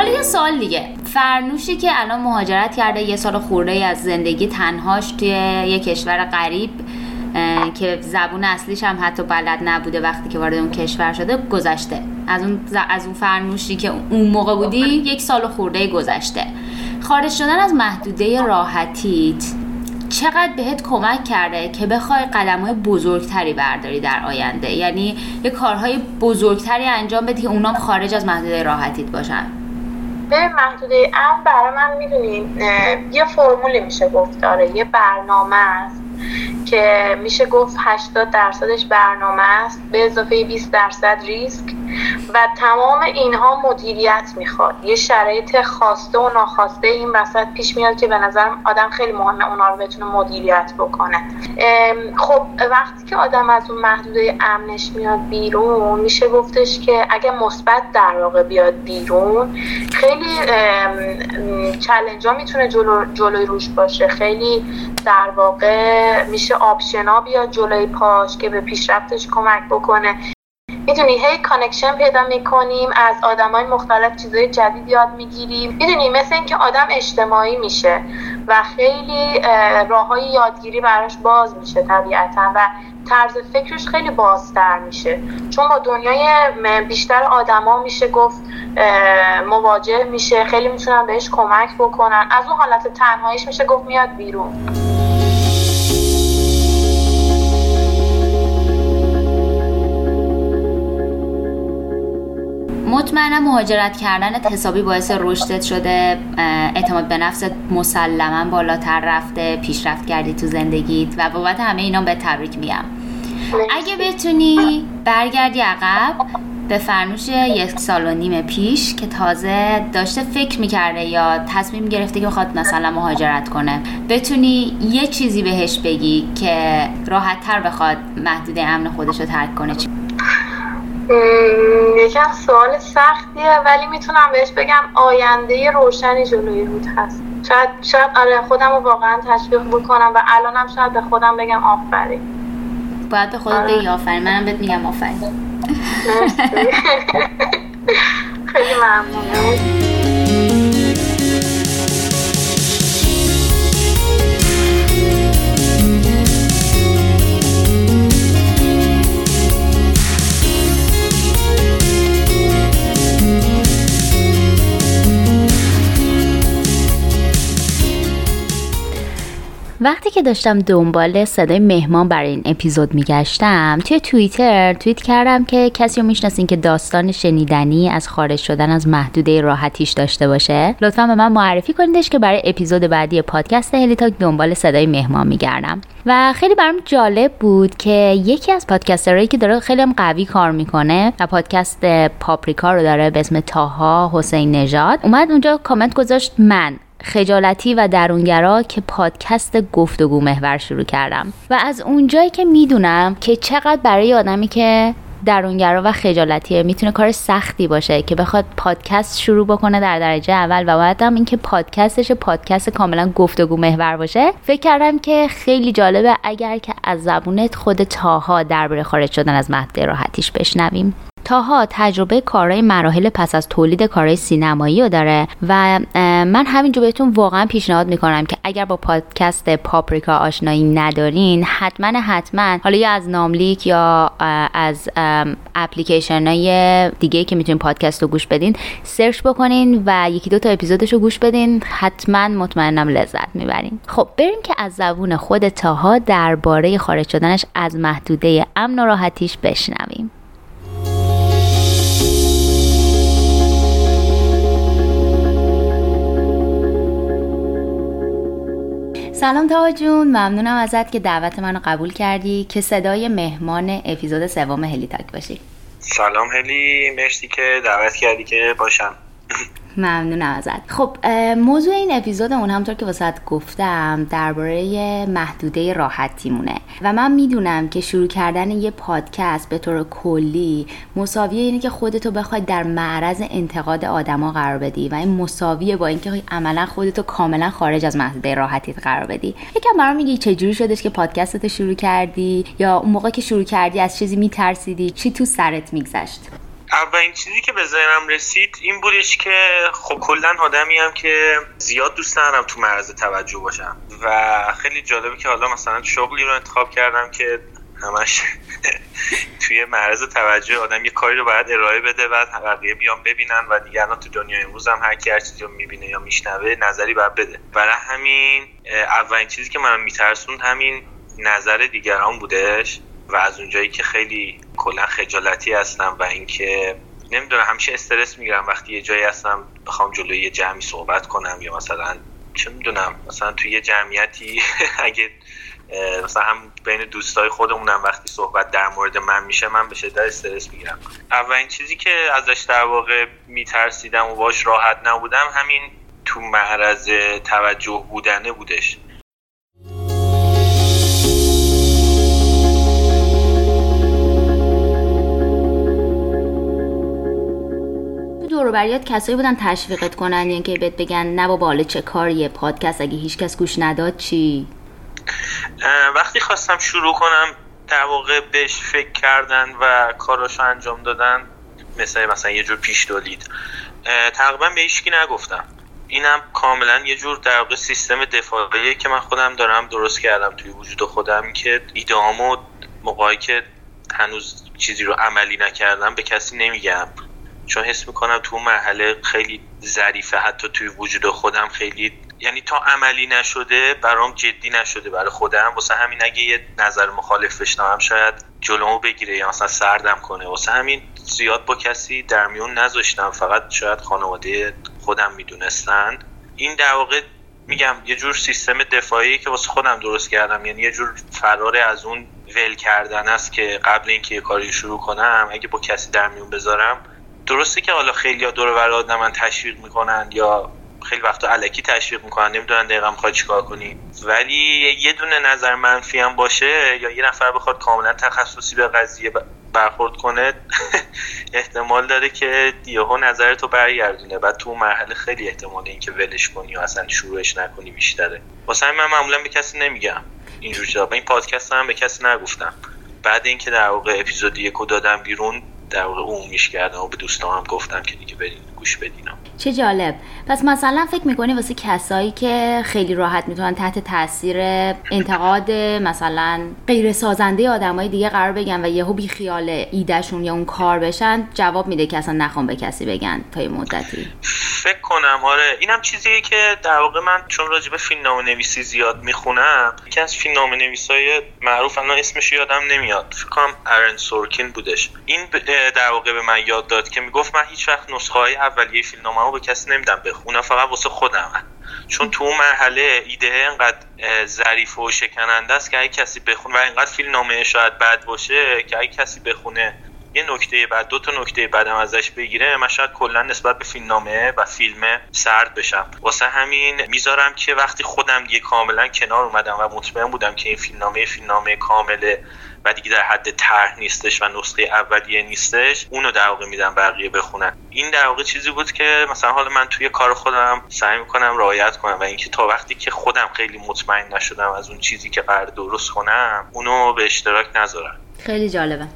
امنتون سال دیگه. فرنوشی که الان مهاجرت کرده یه سال خورده از زندگی تنهاش توی یه کشور غریب که زبون اصلیش هم حتی بلد نبوده وقتی که وارد اون کشور شده گذشته. از اون از اون فرنوشی که اون موقع بودی یک سال خورده گذشته. خارج شدن از محدوده راحتیت چقدر بهت کمک کرده که بخوای قدم های بزرگتری برداری در آینده؟ یعنی یه کارهای بزرگتری انجام بدی که اونام خارج از محدوده راحتیت باشن. به محدوده ام برای من می‌دونیم یه فرمولی میشه گفت داره یه برنامه است. که میشه گفت 80 درصدش برنامه است به اضافه 20 درصد ریسک. و تمام اینها مدیریت می‌خواد. یه شرایط خواسته و ناخواسته این وسط پیش میاد که به نظرم آدم خیلی مهمه اونا رو بتونه مدیریت بکنه. خب وقتی که آدم از اون محدوده امنش میاد بیرون میشه گفتش که اگه مثبت در واقع بیاد بیرون خیلی challenge ها می‌تونه جلو، جلوی روش باشه. خیلی در واقع میشه option ا بیاد جلوی پاش که به پیشرفتش کمک بکنه. می‌دونی هی connection پیدا می‌کنیم از های مختلف چیزای جدید یاد می‌گیریم. می‌دونی مثل اینکه آدم اجتماعی میشه و خیلی راه های یادگیری براش باز میشه طبیعتا و طرز فکرش خیلی بازتر میشه. چون با دنیای بیشتر آدما میشه گفت مواجه میشه خیلی می‌تونن بهش کمک بکنن. از اون حالت تنهاییش میشه گفت میاد بیرون. مطمئنم مهاجرت کردنت حسابی باعث رشدت شده اعتماد به نفست مسلما بالاتر رفته پیشرفت کردی تو زندگیت و بابت همه اینا به تبریک میگم اگه بتونی برگردی عقب به فرنوش یک سال و نیم پیش که تازه داشته فکر می‌کرده یا تصمیم گرفته که بخواد مثلا مهاجرت کنه بتونی یه چیزی بهش بگی که راحت تر بخواد محدود امن خودش رو ترک کنه؟ یکم سوال سختیه ولی می‌تونم بهش بگم آینده روشنی جلوی رود هست. شاید شاید آره خودم رو واقعا تشویق بکنم و الانم شاید به خودم بگم آفرین. باید به خودت بگی آفرین. منم بهت میگم آفرین. خیلی ممنونم. وقتی که داشتم دنبال صدای مهمان برای این اپیزود میگشتم توی توییتر توییت کردم که کسی رو می‌شناسین که داستان شنیدنی از خارج شدن از محدوده راحتیش داشته باشه؟ لطفا به من معرفی کنیدش که برای اپیزود بعدی پادکست هلیتاک دنبال صدای مهمان میگردم. و خیلی برام جالب بود که یکی از پادکسترهایی که داره خیلی هم قوی کار می‌کنه و پادکست پاپریکا رو داره به اسم تاها حسین نژاد اومد اونجا کامنت گذاشت من. خجالتی و درونگرا که پادکست گفتگو محور شروع کردم. و از اونجایی که می‌دونم که چقدر برای آدمی که درونگرا و خجالتیه می‌تونه کار سختی باشه که بخواد پادکست شروع بکنه در درجه اول و بعد هم اینکه پادکستش پادکست کاملا گفتگو محور باشه فکر کردم که خیلی جالبه اگر که از زبونت خود تاها درباره خارج شدن از مهد راحتیش بشنویم. تاها تجربه کارهای مراحل پس از تولید کارهای سینمایی رو داره و من همینجا بهتون واقعا پیشنهاد می‌کنم که اگر با پادکست پاپریکا آشنایی ندارین حتما حتما حالا یا از ناملیک یا از اپلیکیشن های دیگه که می‌تونین پادکست رو گوش بدین سرچ بکنین و یکی دو تا اپیزودش رو گوش بدین حتما مطمئنم لذت می‌برین. خب بریم که از زبون خود تاها درباره خارج شدنش از محدوده امن و راحتیش بشنویم. سلام تاها جون. ممنونم ازت که دعوت منو قبول کردی. که صدای مهمان اپیزود سوم هلی تاک باشی. سلام هلی. مرسی که دعوت کردی که باشم. ممنونم ازت. خب موضوع این اپیزود اون همطور که واسط گفتم درباره محدوده راحتیمونه و من می‌دونم که شروع کردن یه پادکست به طور کلی مساویه اینه که خودتو بخوای در معرض انتقاد آدما قرار بدی و این مساویه با اینکه عملا خودتو کاملا خارج از محدوده راحتیت قرار بدی. یکم برام میگی چجوری شدش که پادکستت شروع کردی یا اون موقع که شروع کردی از چیزی میترسیدی؟ چی تو سرت میگذشت؟ اولین چیزی که به ذهنم رسید این بودش که خب کلا آدمی هم که زیاد دوست ندارم تو معرض توجه باشم. و خیلی جالبه که حالا مثلا شغلی رو انتخاب کردم که همش توی معرض توجه آدم یه کاری رو باید ارائه بده و بقیه بیان ببینن و دیگه تو دنیای امروز هم هر کی هر چیزی رو می‌بینه یا میشنوه نظری باید بده. برای همین اولین چیزی که من میترسوند همین نظر دیگران بودش. و از اونجایی که خیلی کلا خجالتی هستم و اینکه نمی‌دونم همیشه استرس می‌گیرم. وقتی یه جایی هستم بخوام جلوی یه جمعی صحبت کنم یا مثلا چه می‌دونم مثلا توی یه جمعیتی اگه مثلا هم بین دوستای خودمونم وقتی صحبت در مورد من میشه من به شدت استرس می‌گیرم. اولین چیزی که ازش در واقع میترسیدم و باش راحت نبودم همین تو معرض توجه بودنه بودش. دوروبریات کسایی بودن تشویقت کنن یعنی که بهت بگن نه با بالا چه کاریه؟ پادکست اگه هیچکس گوش نداد چی؟ وقتی خواستم شروع کنم در واقع بهش فکر کردن و کاراشو انجام دادن مثل مثلا یه جور پیش دولید. تقریبا به هیچکی نگفتم. اینم کاملا یه جور در واقع سیستم دفاعیه که من خودم دارم درست کردم توی وجود خودم که ایدامو موقعی که هنوز چیزی رو عملی نکردم به کسی نمیگم. چون حس می‌کنم تو مرحله خیلی ظریفه حتی توی وجود خودم خیلی یعنی تا عملی نشده برام جدی نشده برای خودم. واسه همین اگه یه نظر مخالف بشنوم شاید جلومو بگیره یا مثلا سردم کنه. واسه همین زیاد با کسی در میون نذاشتم. فقط شاید خانواده خودم می‌دونستن. این در واقع میگم یه جور سیستم دفاعی که واسه خودم درست کردم. یعنی یه جور فرار از اون ول کردن است که قبل اینکه یه کاری شروع کنم اگه با کسی در میون بذارم درسته که حالا خیلی دور و من تشویق می‌کنن یا خیلی وقتا علکی تشویق می‌کنن نمی‌دونن دقیقا می‌خواد چیکار کنی. ولی یه دونه نظر منفی هم باشه یا یه نفر بخواد کاملا تخصصی به قضیه برخورد کنه احتمال داره که یهو نظر تو برگردونه. بعد تو مرحله خیلی احتمال اینکه ولش کنی و اصلا شروعش نکنی بیشتره. واسه من معمولا به کسی نمیگم. اینجور چیزا این پادکست هم به کسی نگفتم. بعد اینکه در واقع اپیزود یکو دادم بیرون در واقع عمومیش کردم و به دوستانم گفتم که دیگه برین گوش بدینم. چه جالب. پس مثلا فکر می‌کنی واسه کسایی که خیلی راحت می‌تونن تحت تاثیر انتقاد مثلا غیر سازنده آدمای دیگه قرار بگن و یهو بی خیال ایدهشون یا اون کار بشن جواب میده که اصلا نخوام به کسی بگن تا یه مدتی. فکر کنم آره. اینم چیزیه که در واقع من چون راجع به فیلمنامه نویسی زیاد می‌خونم یکی از فیلمنامه نویسای معروف الان اسمش یادم نمیاد. فکر کنم ارن سورکین بودش. این در واقع به من یاد داد که می‌گفت من هیچ وقت نسخه های اولیه فیلمنامه به کسی نمیدم بخونم فقط واسه خودم. چون تو اون مرحله ایده انقدر ظریف و شکننده است که اگه کسی بخونه و اینقدر فیلم نامه شاید بد باشه که اگه کسی بخونه یه نکته بعد دو تا نکته بعدم ازش بگیره من شاید کلا نسبت به فیلم نامه و فیلم سرد بشم. واسه همین می‌ذارم که وقتی خودم دیگه کاملا کنار اومدم و مطمئن بودم که این فیلم نامه فیلم نامه کامله و دیگه در حد طرح نیستش و نسخه اولیه نیستش اونو در واقع میدم بقیه بخونن. این در واقع چیزی بود که مثلا حالا من توی کار خودم سعی می‌کنم رعایت کنم و اینکه تا وقتی که خودم خیلی مطمئن نشدم از اون چیزی که قرار درست کنم اونو به اشتراک نذارم. خیلی جالبه.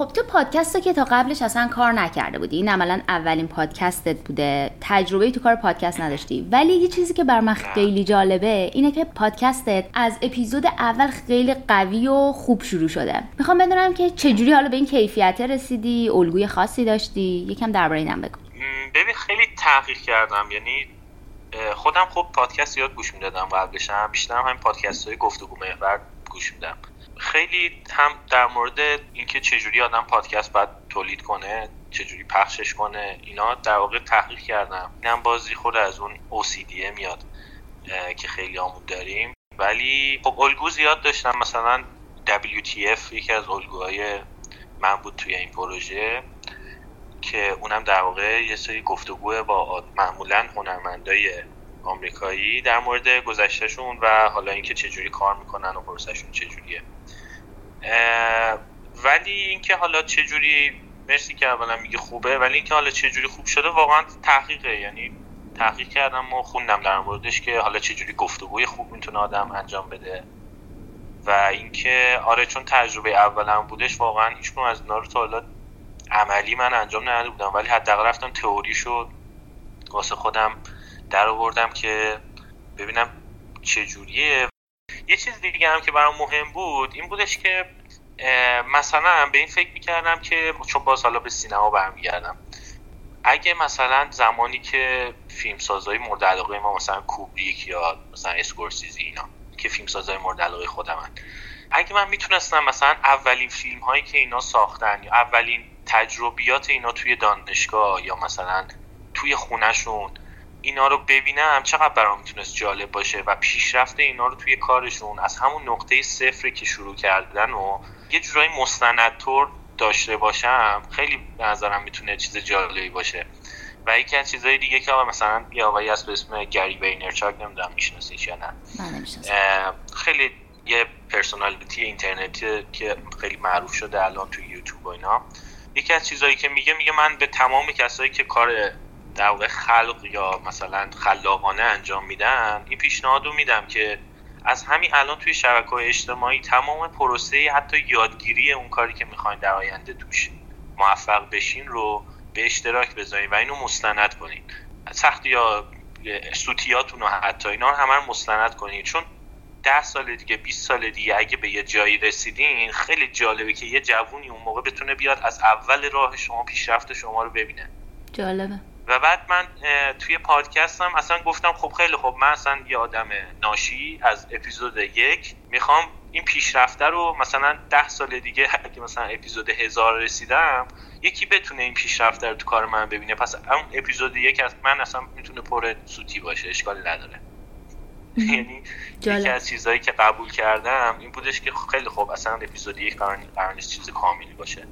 خب تو پادکست که تا قبلش اصلا کار نکرده بودی. این عملا اولین پادکستت بوده. تجربه تو کار پادکست نداشتی. ولی یه چیزی که بر من خیلی جالبه اینه که پادکستت از اپیزود اول خیلی قوی و خوب شروع شده. می‌خوام بدونم که چجوری حالا به این کیفیت رسیدی؟ الگوی خاصی داشتی؟ یکم درباره اینم بگو. ببین خیلی تحقیق کردم. یعنی خودم خب پادکست یاد گوش می‌دادم قبلش هم بیشتر هم پادکست های گفتگو محور گوش میدم. خیلی هم در مورد اینکه چجوری آدم پادکست باید تولید کنه چجوری پخشش کنه اینا در واقع تحقیق کردم. اینم بازی خود از اون OCD میاد که خیلی آمود داریم. ولی خب الگو زیاد داشتم. مثلا WTF یکی از الگوهای من بود توی این پروژه که اونم در واقع یه سری گفتگوه با معمولا هنرمندای آمریکایی در مورد گذشتهشون و حالا اینکه چجوری کار می‌کنن و پروسشون چجوریه. ولی اینکه حالا چه جوری مرسی که اولا میگه خوبه ولی اینکه حالا چه جوری خوب شده واقعا تحقیقه. یعنی تحقیق کردم و خوندم در موردش که حالا چه جوری گفتگوی خوب می‌تونه آدم انجام بده. و اینکه آره چون تجربه اولم بودش واقعا هیچ از اینا رو تا حالا عملی من انجام نداده بودم. ولی حداقل رفتم تئوری شد واسه خودم در آوردم که ببینم چه جوریه یه چیز دیگه هم که برام مهم بود این بودش که مثلا به این فکر می‌کردم که چون باز حالا به سینما برمیگردم اگه مثلا زمانی که فیلمسازهای مورد علاقه ما مثلا کوبریک یا مثلا اسکورسیزی اینا که فیلمسازهای مورد علاقه خودمن اگه من می‌تونستم مثلا اولین فیلم هایی که اینا ساختن یا اولین تجربیات اینا توی دانشگاه یا مثلا توی خونهشون اینا رو ببینم چقدر برام می‌تونست جالب باشه و پیشرفت اینا رو توی کارشون از همون نقطه صفری که شروع کردن و یه جورایی مستندطور داشته باشم خیلی به نظرم می‌تونه چیز جالبی باشه. و یکی از چیزهای دیگه که مثلا یه آقایی هست به اسم گری وینرچاک نمی‌دونم میشناسیش یا نه. خیلی یه personality اینترنتی که خیلی معروف شده الان تو یوتیوب و اینا. یکی از چیزهایی که میگه میگه من به تمام کسایی که کار در واقع خلق یا مثلا خلاقانه انجام میدن این پیشنهاد رو میدم که از همین الان توی شبکه های اجتماعی تمام پروسه حتی یادگیری اون کاری که می‌خواین در آینده توش موفق بشین رو به اشتراک بذارین و اینو مستند کنین. سخت یا سوتیاتون رو حتی اینا رو همه مستند کنین. چون ده سال دیگه 20 سال دیگه اگه به یه جایی رسیدین خیلی جالبه که یه جوونی اون موقع بتونه بیاد از اول راه شما پیشرفت شما رو ببینه. جالبه. و بعد من توی پادکستم اصلا گفتم خب خیلی خب من اصلا یه آدم ناشی از اپیزود یک می‌خوام این پیشرفته رو مثلا ده سال دیگه اگه مثلا اپیزود هزار رسیدم یکی بتونه این پیشرفته رو تو کار من ببینه. پس اون اپیزود یک از من اصلا می‌تونه پر سوتی باشه اشکالی نداره. یعنی یکی از چیزهایی که قبول کردم این بودش که خیلی خوب اصلا اپیزود یک قرار نیست چیز کاملی باشه.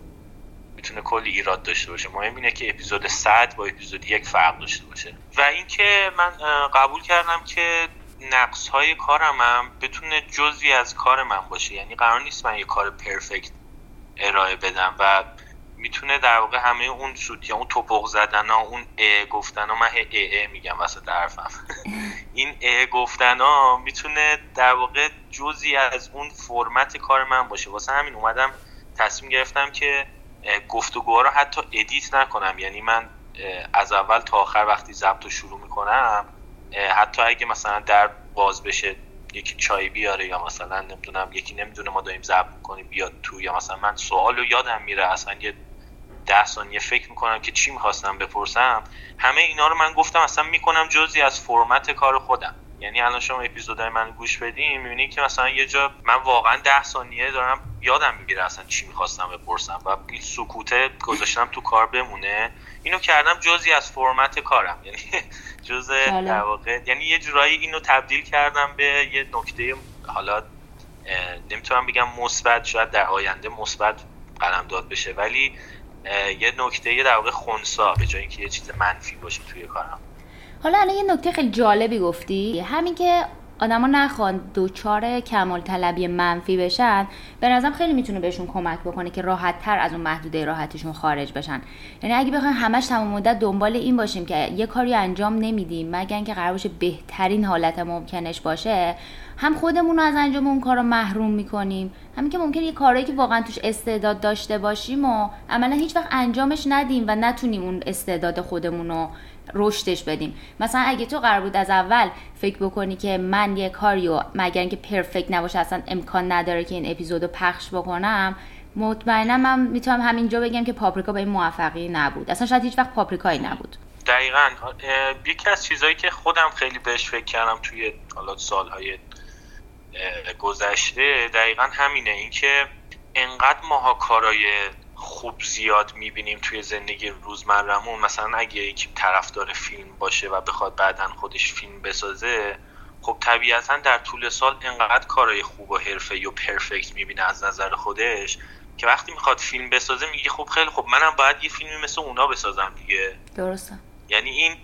می‌تونه کلی ایراد داشته باشه. مهم اینه که اپیزود 100 با اپیزود یک فرق داشته باشه. و اینکه من قبول کردم که نقص های کارم هم بتونه جزی از کار من باشه. یعنی قرار نیست من یه کار پرفکت ارائه بدم و می‌تونه در واقع همه اون سوتی اون توپق زدن ها اون ا گفتن ها من ا ا میگم واسه حرفم. این ا گفتن ها می‌تونه در واقع جزی از اون فرمت کار من باشه. واسه همین اومدم تصمیم گرفتم که گفتگوها رو حتی ادیت نکنم. یعنی من از اول تا آخر وقتی ضبط رو شروع می‌کنم حتی اگه مثلا در باز بشه یکی چای بیاره یا مثلا نمی‌دونم یکی نمی‌دونه ما داریم ضبط می‌کنیم بیاد تو یا مثلا من سوال رو یادم میره اصلا یه ده ثانیه فکر می‌کنم که چی می‌خواستم بپرسم همه اینا رو من گفتم اصلا می‌کنم جزی از فرمت کار خودم. یعنی الان شما اپیزودهای من گوش بدین می‌بینید که مثلا یه جا من واقعا ده ثانیه دارم یادم می‌گیره اصلا چی می‌خواستم بپرسم و این سکوته گذاشتم تو کار بمونه. اینو کردم جزی از فرمت کارم. یعنی جز در واقع یعنی یه جورایی اینو تبدیل کردم به یه نکته حالا نمی‌تونم بگم مثبت شاید در آینده مثبت داد بشه ولی یه نکته در واقع خونسا به جای اینکه یه چیز منفی باشه توی کارم. حالا الان یه نکته خیلی جالبی گفتی. همین که آدما نخوان دوچار کمال طلبی منفی بشن به نظرم خیلی می‌تونه بهشون کمک بکنه که راحت تر از اون محدوده راحتیشون خارج بشن. یعنی اگه بخوایم همش تمام مدت دنبال این باشیم که یه کاری انجام نمیدیم مگر اینکه قرار باشه بهترین حالت ممکنش باشه هم خودمون رو از انجام اون کار رو محروم می‌کنیم. همین که ممکن یه کارهایی که واقعا توش استعداد داشته باشیم و عملا هیچ وقت انجامش ندیم و نتونیم اون استعداد خودمون رو رشدش بدیم. مثلا اگه تو قرار بود از اول فکر بکنی که من یه کاریو مگر اینکه پرفکت نباشه اصلا امکان نداره که این اپیزودو پخش بکنم مطمئنا من می‌تونم همینجا بگم که پاپریکا به این موفقی نبود. اصلا شاید هیچ وقت پاپریکایی نبود. دقیقا. یکی از چیزهایی که خودم خیلی بهش فکر کردم توی حالا سالهای گذشته دقیقا همینه. اینکه انقدر ماها کارای خوب زیاد می‌بینیم توی زندگی روزمرهمون. مثلا اگه یک طرفدار فیلم باشه و بخواد بعدا خودش فیلم بسازه خب طبیعتا در طول سال انقدر کارهای خوب و حرفه و پرفکت می‌بینه از نظر خودش که وقتی می‌خواد فیلم بسازه میگه خب خیلی خب منم باید یه فیلمی مثل اونا بسازم دیگه. درسته. یعنی این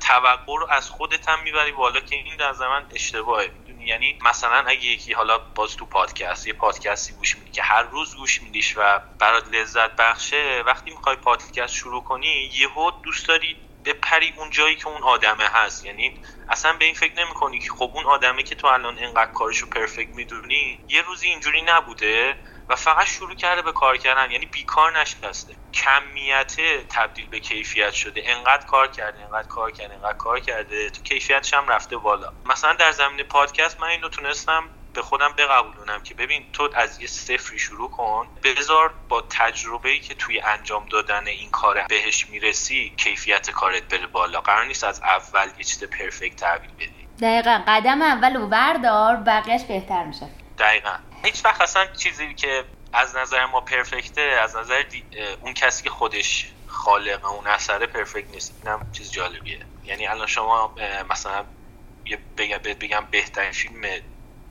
توقع رو از خودت هم می‌بری بالا که این در زمان اشتباهه. یعنی مثلا اگه یکی حالا باز تو پادکست یه پادکستی گوش میدی که هر روز گوش میدیش و برات لذت بخشه وقتی می‌خوای پادکست شروع کنی یهو دوست داری بپری اون جایی که اون آدمه هست. یعنی اصلا به این فکر نمی کنی که خب اون آدمه که تو الان انقدر کارشو پرفکت می‌دونی یه روزی اینجوری نبوده. و فقط شروع کرده به کار کردن. یعنی بیکار نشسته کمیت تبدیل به کیفیت شده. انقدر کار کرده انقدر کار کرده انقدر کار کرده. تو کیفیتش هم رفته بالا. مثلا در زمین پادکست من اینو تونستم به خودم بقبولونم که ببین تو از یه صفری شروع کن. بذار با تجربه ای که توی انجام دادن این کار بهش می‌رسی کیفیت کارت بره بالا. قرار نیست از اول یه چیز پرفکت تحویل بدی. دقیقا. قدم اول و بردار بقیهش بهتر میشه. دقیقا. هیچ وقت اصلا چیزی که از نظر ما پرفکته از نظر اون کسی که خودش خالق اون اثر پرفکت نیست اینم چیز جالبیه. یعنی الان شما مثلا یه بگم بگم بهترین فیلم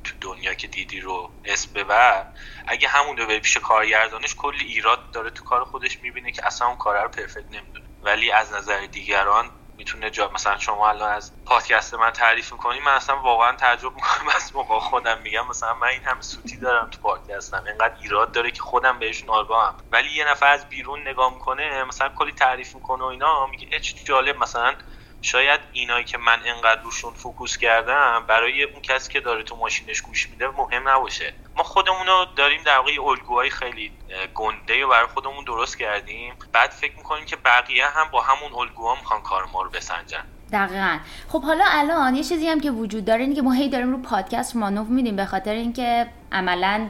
تو دنیا که دیدی رو اسم ببر اگه همون رو پیش کارگردانش کلی ایراد داره تو کار خودش می‌بینه که اصلا اون کار رو پرفکت نمی‌دونه. ولی از نظر دیگران می‌تونه جا مثلا شما الان از پادکست من تعریف می‌کنی من اصلا واقعا تعجب می‌کنم. از موقع خودم میگم مثلا من این همه سوتی دارم تو پادکستم. اینقدر ایراد داره که خودم بهشون آگاهم. ولی یه نفر از بیرون نگاه می‌کنه مثلا کلی تعریف می‌کنه و اینا میگه چه جالب. مثلا شاید اینایی که من انقدر روشون فوکوس کردم برای اون کسی که داره تو ماشینش گوش میده مهم نباشه. ما خودمون رو داریم در واقع الگوهای خیلی گنده و برای خودمون درست کردیم. بعد فکر می‌کنیم که بقیه هم با همون الگوها می‌خوان کار ما رو بسنجن. دقیقا. خب حالا الان یه چیزی هم که وجود داره اینه که ما هی داریم رو پادکست مانوف میدیم به خاطر اینکه عملا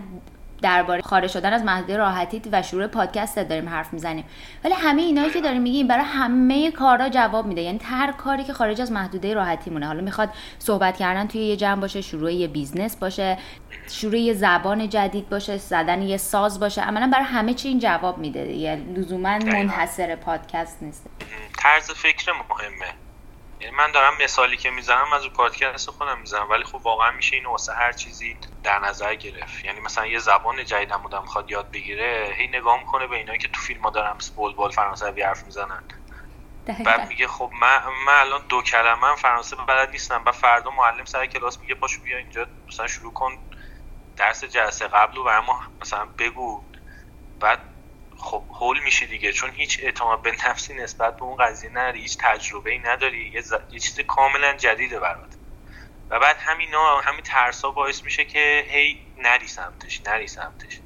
درباره خارج شدن از محدوده راحتی و شروع پادکست داریم حرف می‌زنیم. ولی همه اینایی که داریم میگیم برای همه کارا جواب میده. یعنی هر کاری که خارج از محدوده راحتی مونه حالا می‌خواد صحبت کردن توی یه جمع باشه شروع یه business باشه شروع یه زبان جدید باشه زدن یه ساز باشه. عملا برای همه چی این جواب میده یعنی لزوما منحصر پادکست نیست. طرز فکر مهمه. یعنی من دارم مثالی که می‌زنم از پادکست خودم می‌زنم ولی خب واقعا میشه این واسه هر چیزی در نظر گرفت. یعنی مثلا یه زبان جدید هم آدم می‌خواد یاد بگیره هی نگاه می‌کنه به اینایی که تو فیلم ها دارم بلبل فرانسوی حرف می‌زنن. بعد میگه خب من, من الان دو کلمه فرانسه بلد نیستم بعد فردا معلم سر کلاس میگه پاشو بیا اینجا مثلا شروع کن درس جلسه قبل و اما مثلا بگو. بعد خب هول میشی دیگه. چون هیچ اعتماد به نفسی نسبت به اون قضیه نداری. هیچ تجربه ای نداری. یه, ز... یه چیز کاملا جدیده برات. و بعد همینا همین ترسا باعث میشه که هی نری سمتش نری سمتش.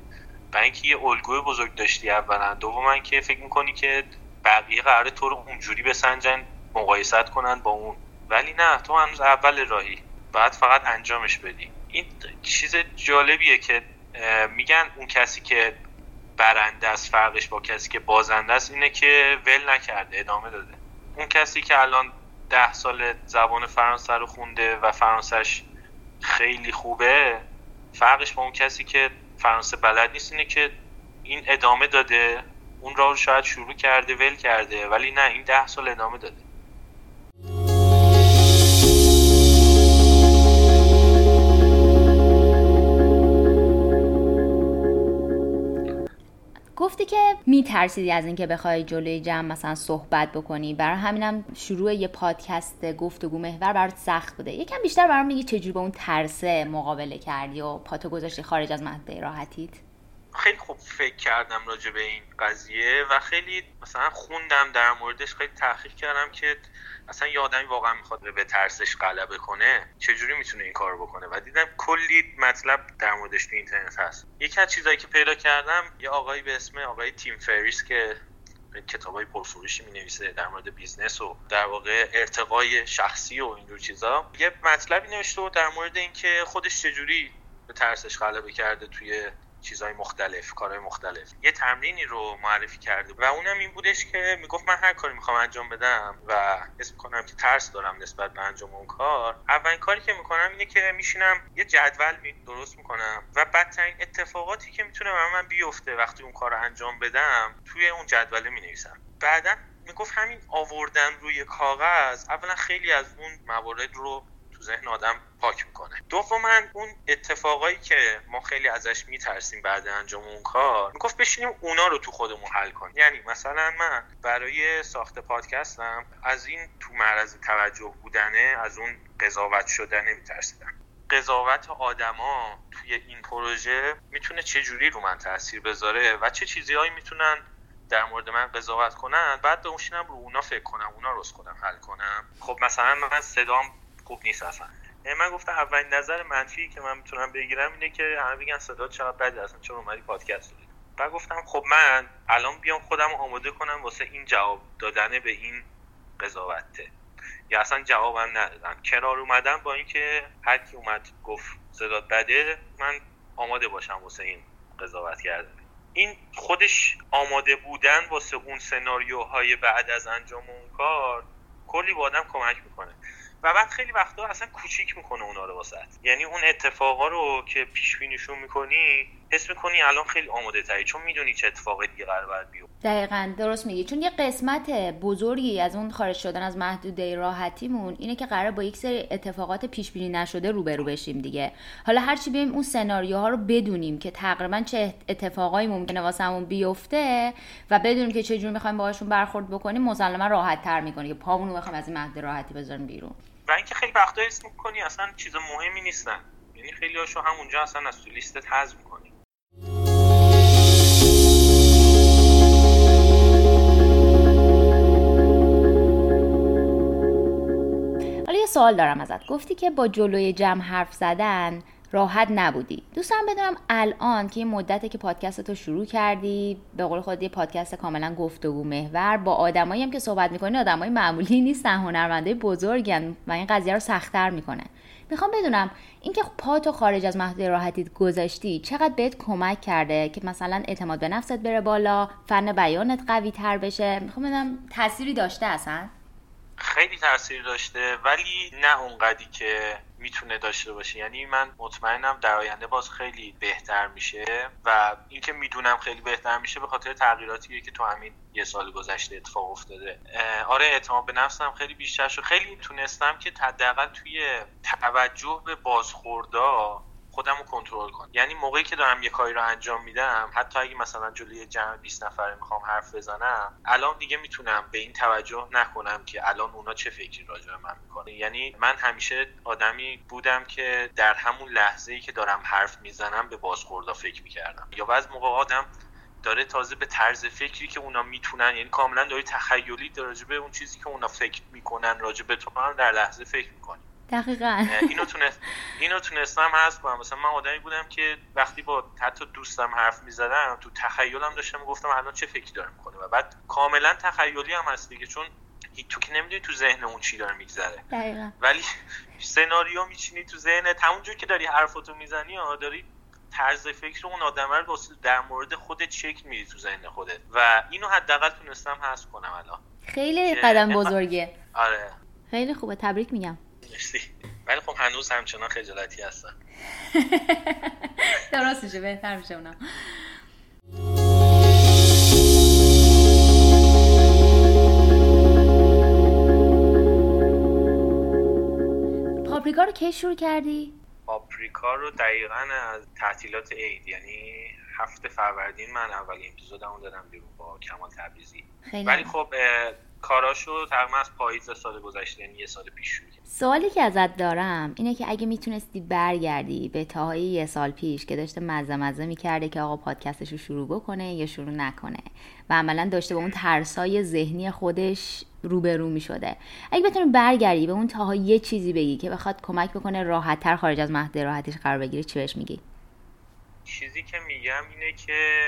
و اینکه یه الگوی بزرگ داشتی اولا. دوما که فکر می‌کنی که بقیه قراره تو رو اونجوری بسنجن مقایست کنن با اون. ولی نه تو هنوز اول راهی. بعد فقط انجامش بدی. این چیز جالبیه که میگن اون کسی که برنده است فرقش با کسی که بازنده است اینه که ول نکرده ادامه داده. اون کسی که الان ده سال زبان فرانسه رو خونده و فرانسهش خیلی خوبه فرقش با اون کسی که فرانسه بلد نیست اینه که این ادامه داده اون را شاید شروع کرده ول کرده ولی نه این ده سال ادامه داده. گفتی که میترسیدی از اینکه بخوای جلوی جمع مثلا صحبت بکنی. برای همینم شروع یه پادکست گفتگو محور برات سخت بوده. یکم بیشتر برام میگی چجوری با اون ترسه مقابله کردی و پاتو گذاشتی خارج از محدوده راحتیت. خیلی خوب فکر کردم راجع به این قضیه و خیلی مثلا خوندم در موردش خیلی تحقیق کردم که اصلا یه آدمی واقعا می‌خواد به ترسش غلبه کنه چجوری می‌تونه این کار بکنه؟ و دیدم کلی مطلب در موردش تو اینترنت هست. یکی از چیزایی که پیدا کردم یه آقایی به اسم آقای تیم فریس که های پرفروشی می نویسه در مورد business و در واقع ارتقای شخصی و اینجور چیزا. یه مطلبی نوشته و در مورد اینکه خودش چجوری به ترسش غلبه کرده توی چیزهای مختلف کارهای مختلف. یه تمرینی رو معرفی کرده و اونم این بودش که می‌گفت من هر کاری می‌خوام انجام بدم و حس می‌کنم که ترس دارم نسبت به انجام اون کار اولین کاری که می‌کنم اینه که میشینم یه جدول درست می‌کنم و بدترین اتفاقاتی که می‌تونه به من بیفته وقتی اون کار رو انجام بدم توی اون جدوله می‌نویسم. بعدا می‌گفت همین آوردن روی کاغذ اولا خیلی از اون موارد رو ذهن آدم پاک می‌کنه. دوما اون اتفاقایی که ما خیلی ازش میترسیم بعد انجام اون کار می‌گفت بشینیم اونا رو تو خودمون حل کنیم. یعنی مثلا من برای ساخت پادکستم از این تو معرض توجه بودنه از اون قضاوت شدنه میترسیدم. قضاوت آدما توی این پروژه می‌تونه چه جوری رو من تاثیر بذاره و چه چیزیهایی می‌تونن در مورد من قضاوت کنن؟ بعد بشینم رو اونا فکر کنم اونا رو خودم حل کنم. خب مثلا من صدام خوب نیست اصلا. یعنی من گفتم اولین نظر منفی که من می‌تونم بگیرم اینه که همه بگن صدا چقدر بده اصلا چرا اومدی پادکست دادی بعد گفتم خب من الان بیام خودم آماده کنم واسه این جواب دادن به این قضاوته. یا اصلا جوابم ندادم. کنار اومدم با اینکه هر کی اومد گفت صدا بده من آماده باشم واسه این قضاوت کردن. این خودش آماده بودن واسه اون سناریوهای بعد از انجام اون کار کلی با آدم کمک می‌کنه. و بعد خیلی وقتا اصلا کوچیک می‌کنه اونا رو واسط یعنی اون اتفاقا رو که پیش بینیشون می‌کنی حس می‌کنی الان خیلی آماده تری چون می‌دونی چه اتفاقی دیگه قرار باید بیفته. دقیقا درست میگی. چون یه قسمت بزرگی از اون خارج شدن از محدوده راحتیمون اینه که قرار با یک سری اتفاقات پیش بینی نشده روبرو بشیم دیگه. حالا هرچی بیم اون سناریوها رو بدونیم که تقریبا چه اتفاقایی ممکنه واسمون بیفته و بدونیم که چه جور می‌خوایم باهاشون برخورد بکنیم مسلما راحت تر می‌کنه که پامون رو بخوایم از این محدوده راحتی بذاریم بیرون. و اینکه خیلی وقتا حس می‌کنی اصلا چیز مهمی نیستن. یعنی خیلی هاشو همونجا اصلا از تو لیستت حذف می‌کنی. حالا یه سوال دارم ازت. گفتی که با جلوی جمع حرف زدن راحت نبودی. دوستم بدونم الان که یه مدته که پادکست تو شروع کردی به قول خود یه پادکست کاملا گفتگو محور با آدمایی هم که صحبت می‌کنی آدمای معمولی نیستن هنرمنده بزرگن و این قضیه رو سختتر می‌کنه می‌خوام بدونم اینکه پا تو خارج از محدوده راحتیت گذاشتی چقدر بهت کمک کرده که مثلا اعتماد به نفست بره بالا فن بیانت قوی تر بشه؟ می‌خوام بدونم تأثیری داشته اصلا؟ خیلی تاثیر داشته ولی نه اونقدی که می‌تونه داشته باشه. یعنی من مطمئنم در آینده باز خیلی بهتر میشه و اینکه می‌دونم خیلی بهتر میشه به خاطر تغییراتی که تو همین یه سال گذشته اتفاق افتاده. آره اعتماد به نفسم خیلی بیشتر شد. خیلی تونستم که حداقل توی توجه به بازخوردا خودم رو کنترل کنم. یعنی موقعی که دارم یه کاری رو انجام میدم حتی اگه مثلا جلوی جمع 20 نفره می‌خوام حرف بزنم الان دیگه می‌تونم به این توجه نکنم که الان اونا چه فکری راجع به من می‌کنه یعنی من همیشه آدمی بودم که در همون لحظه ای که دارم حرف می‌زنم به بازخوردا فکر می‌کردم. یا بعض موقع آدم داره تازه به طرز فکری که اونا می‌تونن یعنی کاملا داری تخیلی راجع به اون چیزی که اونا فکر می‌کنن راجع به تو در لحظه فکر می‌کنی دقیقا. اینو تونست اینو تونستم حذف کنم. مثلا من آدمی بودم که وقتی با حتی دوستم حرف می‌زدم تو تخیلم داشتم گفتم الان چه فکری داره می‌کنه و بعد کاملا تخیلی هم هست دیگه چون تو که نمی‌دونی تو ذهن اون چی داره میگذره. ولی سناریو میچینی تو ذهنت. همونجور که داری حرفاتو می‌زنی ها داری طرز فکر اون آدم رو در مورد خودت چک میدی تو ذهن خودت. و اینو حداقل تونستم حذف کنم الان. خیلی قدم بزرگه. آره. خیلی خوبه. تبریک میگم. مرسی. ولی خب هنوز همچنان خجالتی هستن. درست میشه بهتر میشه اونا. پاپریکا رو کی شروع کردی؟ پاپریکا رو دقیقا از تعطیلات عید یعنی هفته فروردین من اولین اپیزودمو دادم بیرون با کمال تبریزی. ولی خب کاراشو تقریبا از پاییز سال گذشته یعنی یه سال پیش شروع سوالی که ازت دارم اینه که اگه می‌تونستی برگردی به تاهای یه سال پیش که داشته مزه مزه می‌کرده که آقا پادکستش رو شروع بکنه یا شروع نکنه و عملا داشته با اون ترسای ذهنی خودش روبرو می‌شده. اگه بتونی برگردی به اون تاها یه چیزی بگی که بخواد کمک بکنه راحت تر خارج از مهد راحتیش قرار بگیری چی بهش میگی؟ چیزی که میگم اینه که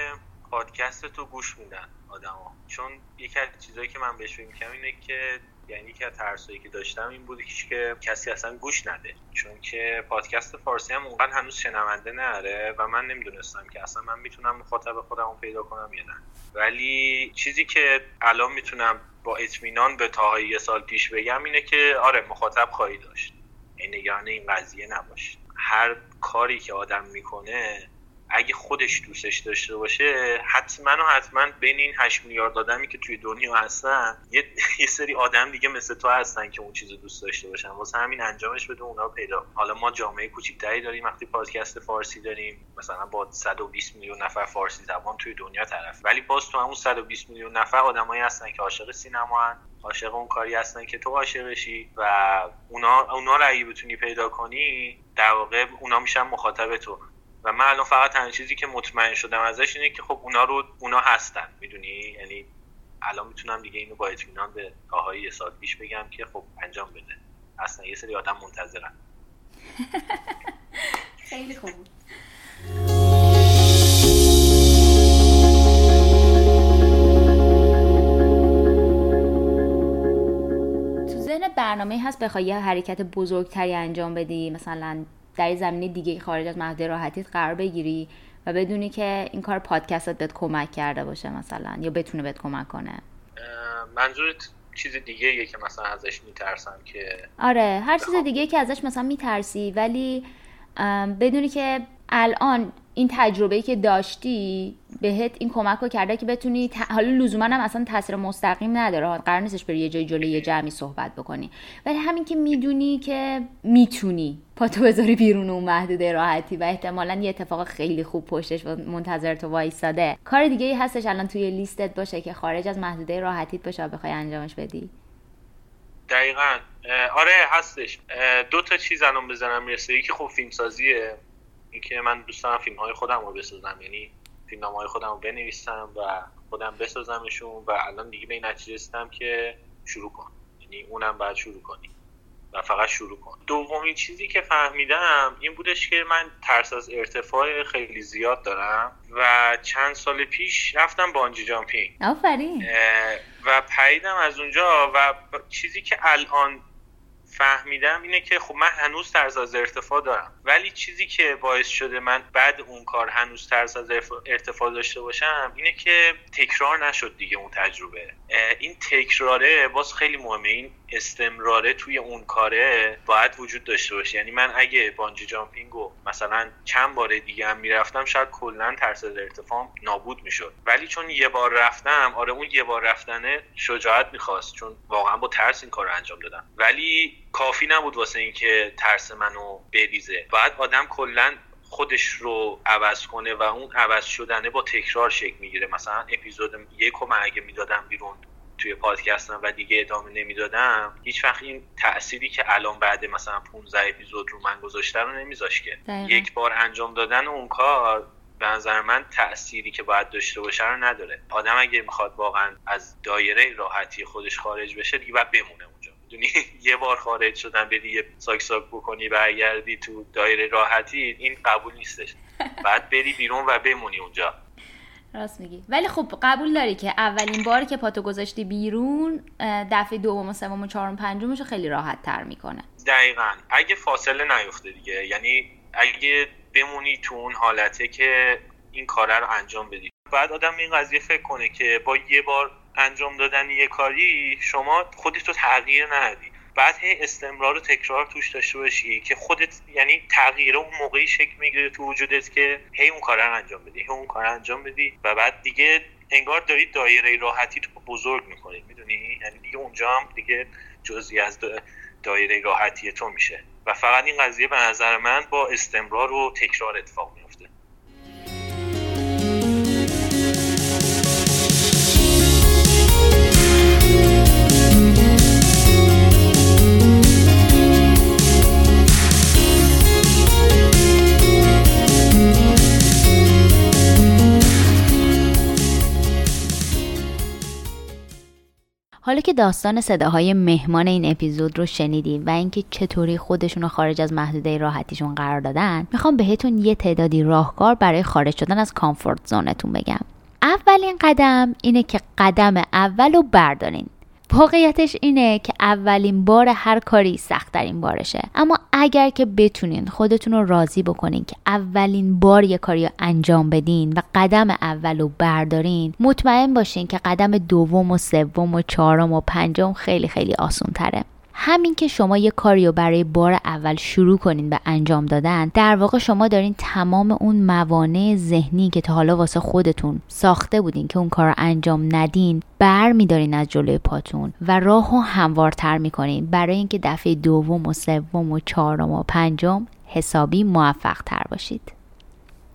پادکست تو گوش میدن. آدما چون یکی از چیزایی که من بهش فکر اینه که یعنی که ترسایی که داشتم این بود که کسی اصلا گوش نده. چون که پادکست فارسی هم اونقدر هنوز شنونده نره و من نمی‌دونستم که اصلا من می‌تونم مخاطب خودم پیدا کنم یا نه. ولی چیزی که الان می‌تونم با اطمینان به تاهای یه سال پیش بگم اینه که آره مخاطب خواهی داشت. این نگران این قضیه نباش هر کاری که آدم می‌کنه اگه خودش دوستش داشته باشه حتما و حتما بین این 8 میلیارد آدمی که توی دنیا هستن یه, سری آدم دیگه مثل تو هستن که اون چیز دوست داشته باشن. واسه همین انجامش بده اونا پیدا حالا ما جامعه کوچیکتری داریم وقتی پادکست فارسی داریم مثلا با 120 میلیون نفر فارسی زبان توی دنیا طرف. ولی باز تو همون 120 میلیون نفر آدمایی هستن که عاشق سینما هن عاشق اون کاری هستن که تو عاشقشی و اونا اونا رو اگه بتونی پیدا کنی در واقع اونا میشن مخاطب تو. و من الان فقط تنها چیزی که مطمئن شدم ازش اینه که خب اونا رو اونا هستن می‌دونی؟ یعنی الان می‌تونم دیگه اینو با اطمینان به آهای یه سال پیش بگم که خب انجام بده. اصلا یه سری آدم منتظرن. خیلی خوب. تو ذهن برنامه هست بخوای یه حرکت بزرگتری انجام بدی؟ مثلا در زمینه دیگه خارج از محدوده راحتیت قرار بگیری و بدونی که این کار پادکستت بهت کمک کرده باشه مثلا یا بتونه بهت کمک کنه. منظورت چیز دیگه یه که مثلا ازش میترسم که آره هر چیز دیگه که ازش مثلا میترسی ولی بدونی که الان این تجربه که داشتی بهت این کمک رو کرده که بتونی ت... حالا لزوما هم اصلا تاثیر مستقیم نداره. قرار نیستش بری یه جای جلوی یه جمعی صحبت بکنی. ولی همین که می‌دونی که می‌تونی. پاتو بذاری بیرون اون محدوده راحتی و احتمالا یه اتفاق خیلی خوب پشتش و منتظر تو وایستاده. کار دیگه ای هستش الان توی لیستت باشه که خارج از محدوده راحتیت باشه و بخوای انجامش بدی. دقیقا. آره هستش. دو تا چیز الان بزنم می‌رسه. یکی خب فیلم سازیه اینکه من دوست دارم فیلم های خودم رو بسازم. یعنی فیلم های خودم رو بنویسم و خودم بسازمشون و الان دیگه به این نتیجه رسیدم که شروع کن. یعنی اونم باید شروع کنی و فقط شروع کن. دومین چیزی که فهمیدم این بودش که من ترس از ارتفاع خیلی زیاد دارم و چند سال پیش رفتم بانجی جامپینگ. آفرین. و پریدم از اونجا و چیزی که الان فهمیدم اینه که خب من هنوز ترس از ارتفاع دارم. ولی چیزی که باعث شده من بعد اون کار هنوز ترس از ارتفاع داشته باشم اینه که تکرار نشد دیگه اون تجربه. این تکراره باز خیلی مهمه. این استمراره توی اون کاره باید وجود داشته باشه. یعنی من اگه بانجی جامپینگو مثلا چند بار دیگه هم می‌رفتم شاید کلا ترس از ارتفاع نابود می‌شد. ولی چون یه بار رفتم آره اون یه بار رفتنه شجاعت می‌خواست چون واقعا با ترس این کار رو انجام دادم. ولی کافی نبود واسه اینکه ترس منو بریزه. باید آدم کلا خودش رو عوض کنه و اون عوض شدنه با تکرار شکل می‌گیره. مثلا اپیزود یک رو من اگه می‌دادم بیرون توی پادکستم و دیگه ادامه نمی‌دادم هیچ وقت این تأثیری که الان بعد مثلا 15 اپیزود رو من گذاشته رو نمیذاش که. یک بار انجام دادن اون کار به نظر من تأثیری که باید داشته باشه رو نداره. آدم اگه می‌خواد واقعا از دایره راحتی خودش خارج بشه دیگه باید بمونه اونجا. می‌دونی؟ یه بار خارج شدن بدی یه ساک ساک بکنی برگردی تو دایره راحتی این قبول نیستش. بعد بری بیرون و بمونی اونجا. راست میگی. ولی خب قبول داری که اولین باری که پاتو گذاشتی بیرون دفعه دوم و سوم و چهارم پنجمش خیلی راحت تر می‌کنه. دقیقا. اگه فاصله نیفته دیگه یعنی اگه بمونی تو اون حالته که این کاره رو انجام بدی. بعد آدم این قضیه فکر کنه که با یه بار انجام دادن یه کاری شما خودت رو تغییر ندی. بعد هی استمرار و تکرار توش داشته باشی که خودت یعنی تغییر اون موقعی شکل می‌گیره تو وجودت که هی اون کار رو انجام بدی هی اون کار انجام بدی و بعد دیگه انگار داری دایره راحتی تو بزرگ می‌کنی می‌دونی؟ یعنی دیگه اونجا هم دیگه جزی از دایره راحتی تو میشه. و فقط این قضیه به نظر من با استمرار و تکرار اتفاق میفته حالا که داستان صداهای مهمان این اپیزود رو شنیدیم و اینکه چطوری خودشون رو خارج از محدوده راحتیشون قرار دادن می‌خوام بهتون یه تعدادی راهکار برای خارج شدن از کامفورت زونتون بگم. اولین قدم اینه که قدم اول رو بردارین. واقعیتش اینه که اولین بار هر کاری سختترین بارشه. اما اگر که بتونین خودتون رو راضی بکنین که اولین بار یه کاری رو انجام بدین و قدم اول رو بردارین مطمئن باشین که قدم دوم و سوم و چهارم و پنجم خیلی خیلی آسون تره همین که شما یه کاری رو برای بار اول شروع کنین به انجام دادن در واقع شما دارین تمام اون موانع ذهنی که تا حالا واسه خودتون ساخته بودین که اون کار رو انجام ندین بر میدارین از جلوی پاتون و راه رو هموارتر می‌کنین. برای اینکه دفعه دوم و سوم و چهارم و پنجم حسابی موفق تر باشید.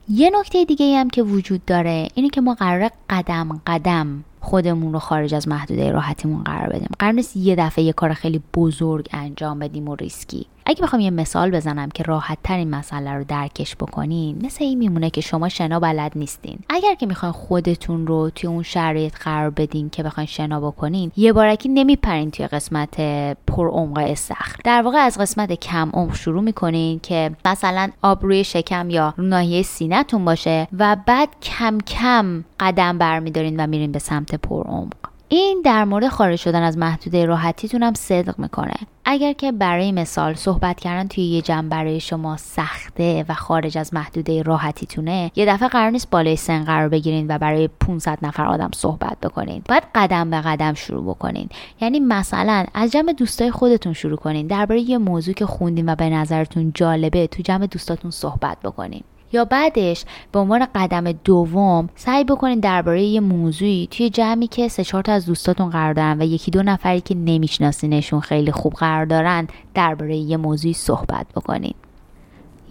یه نکته دیگه هم که وجود داره اینه که ما قرار قدم قدم خودمون رو خارج از محدوده راحتیمون قرار بدیم. قرار نیست یه دفعه یه کار خیلی بزرگ انجام بدیم و ریسکی. اگه بخوام یه مثال بزنم که راحت تر این مسئله رو درکش بکنین مثل این میمونه که شما شنا بلد نیستین. اگر که می‌خواین خودتون رو توی اون شرایط قرار بدین که بخواین شنا بکنین یه بارکی نمیپرین توی قسمت پر عمق استخر. در واقع از قسمت کم عمق شروع می‌کنین که مثلا آب روی شکم یا ناحیه سینهتون باشه و بعد کم کم قدم برمیدارین و میرین به سمت پر عمق این در مورد خارج شدن از محدوده راحتیتون هم صدق می‌کنه. اگر که برای مثال صحبت کردن توی یه جمع برای شما سخته و خارج از محدوده راحتیتونه یه دفعه قرار نیست بالای سن قرار بگیرین و برای 500 نفر آدم صحبت بکنین. باید قدم به قدم شروع بکنین. یعنی مثلا از جمع دوستای خودتون شروع کنین. درباره یه موضوع که خوندین و به نظرتون جالبه تو جمع دوستاتون صحبت بکنین. یا بعدش به عنوان قدم دوم سعی بکنید درباره یه موضوعی توی جمعی که سه چهار تا از دوستاتون قرار دارن و یکی دو نفری که نمیشناسینشون خیلی خوب قرار دارن درباره یه موضوعی صحبت بکنید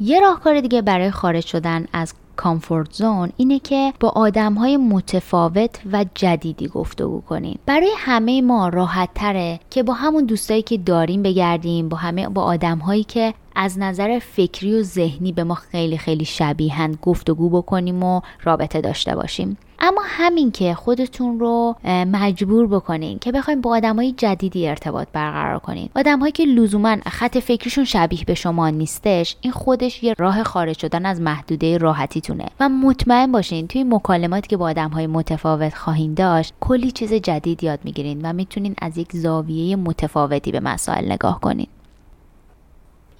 یه راهکار دیگه برای خارج شدن از کامفورت زون اینه که با آدم های متفاوت و جدیدی گفتگو کنین. برای همه ما راحت تره که با همون دوستایی که داریم بگردیم با همه با آدم هایی که از نظر فکری و ذهنی به ما خیلی خیلی شبیهند گفتگو بکنیم و رابطه داشته باشیم. اما همین که خودتون رو مجبور بکنین که بخوایم با آدمای جدیدی ارتباط برقرار کنین. آدمهایی که لزوما خط فکریشون شبیه به شما نیستش این خودش یه راه خارج شدن از محدوده راحتیتونه. و مطمئن باشین توی مکالماتی که با آدمهای متفاوت خواهید داشت کلی چیز جدید یاد می‌گیرین و می‌تونین از یک زاویه متفاوتی به مسائل نگاه کنین.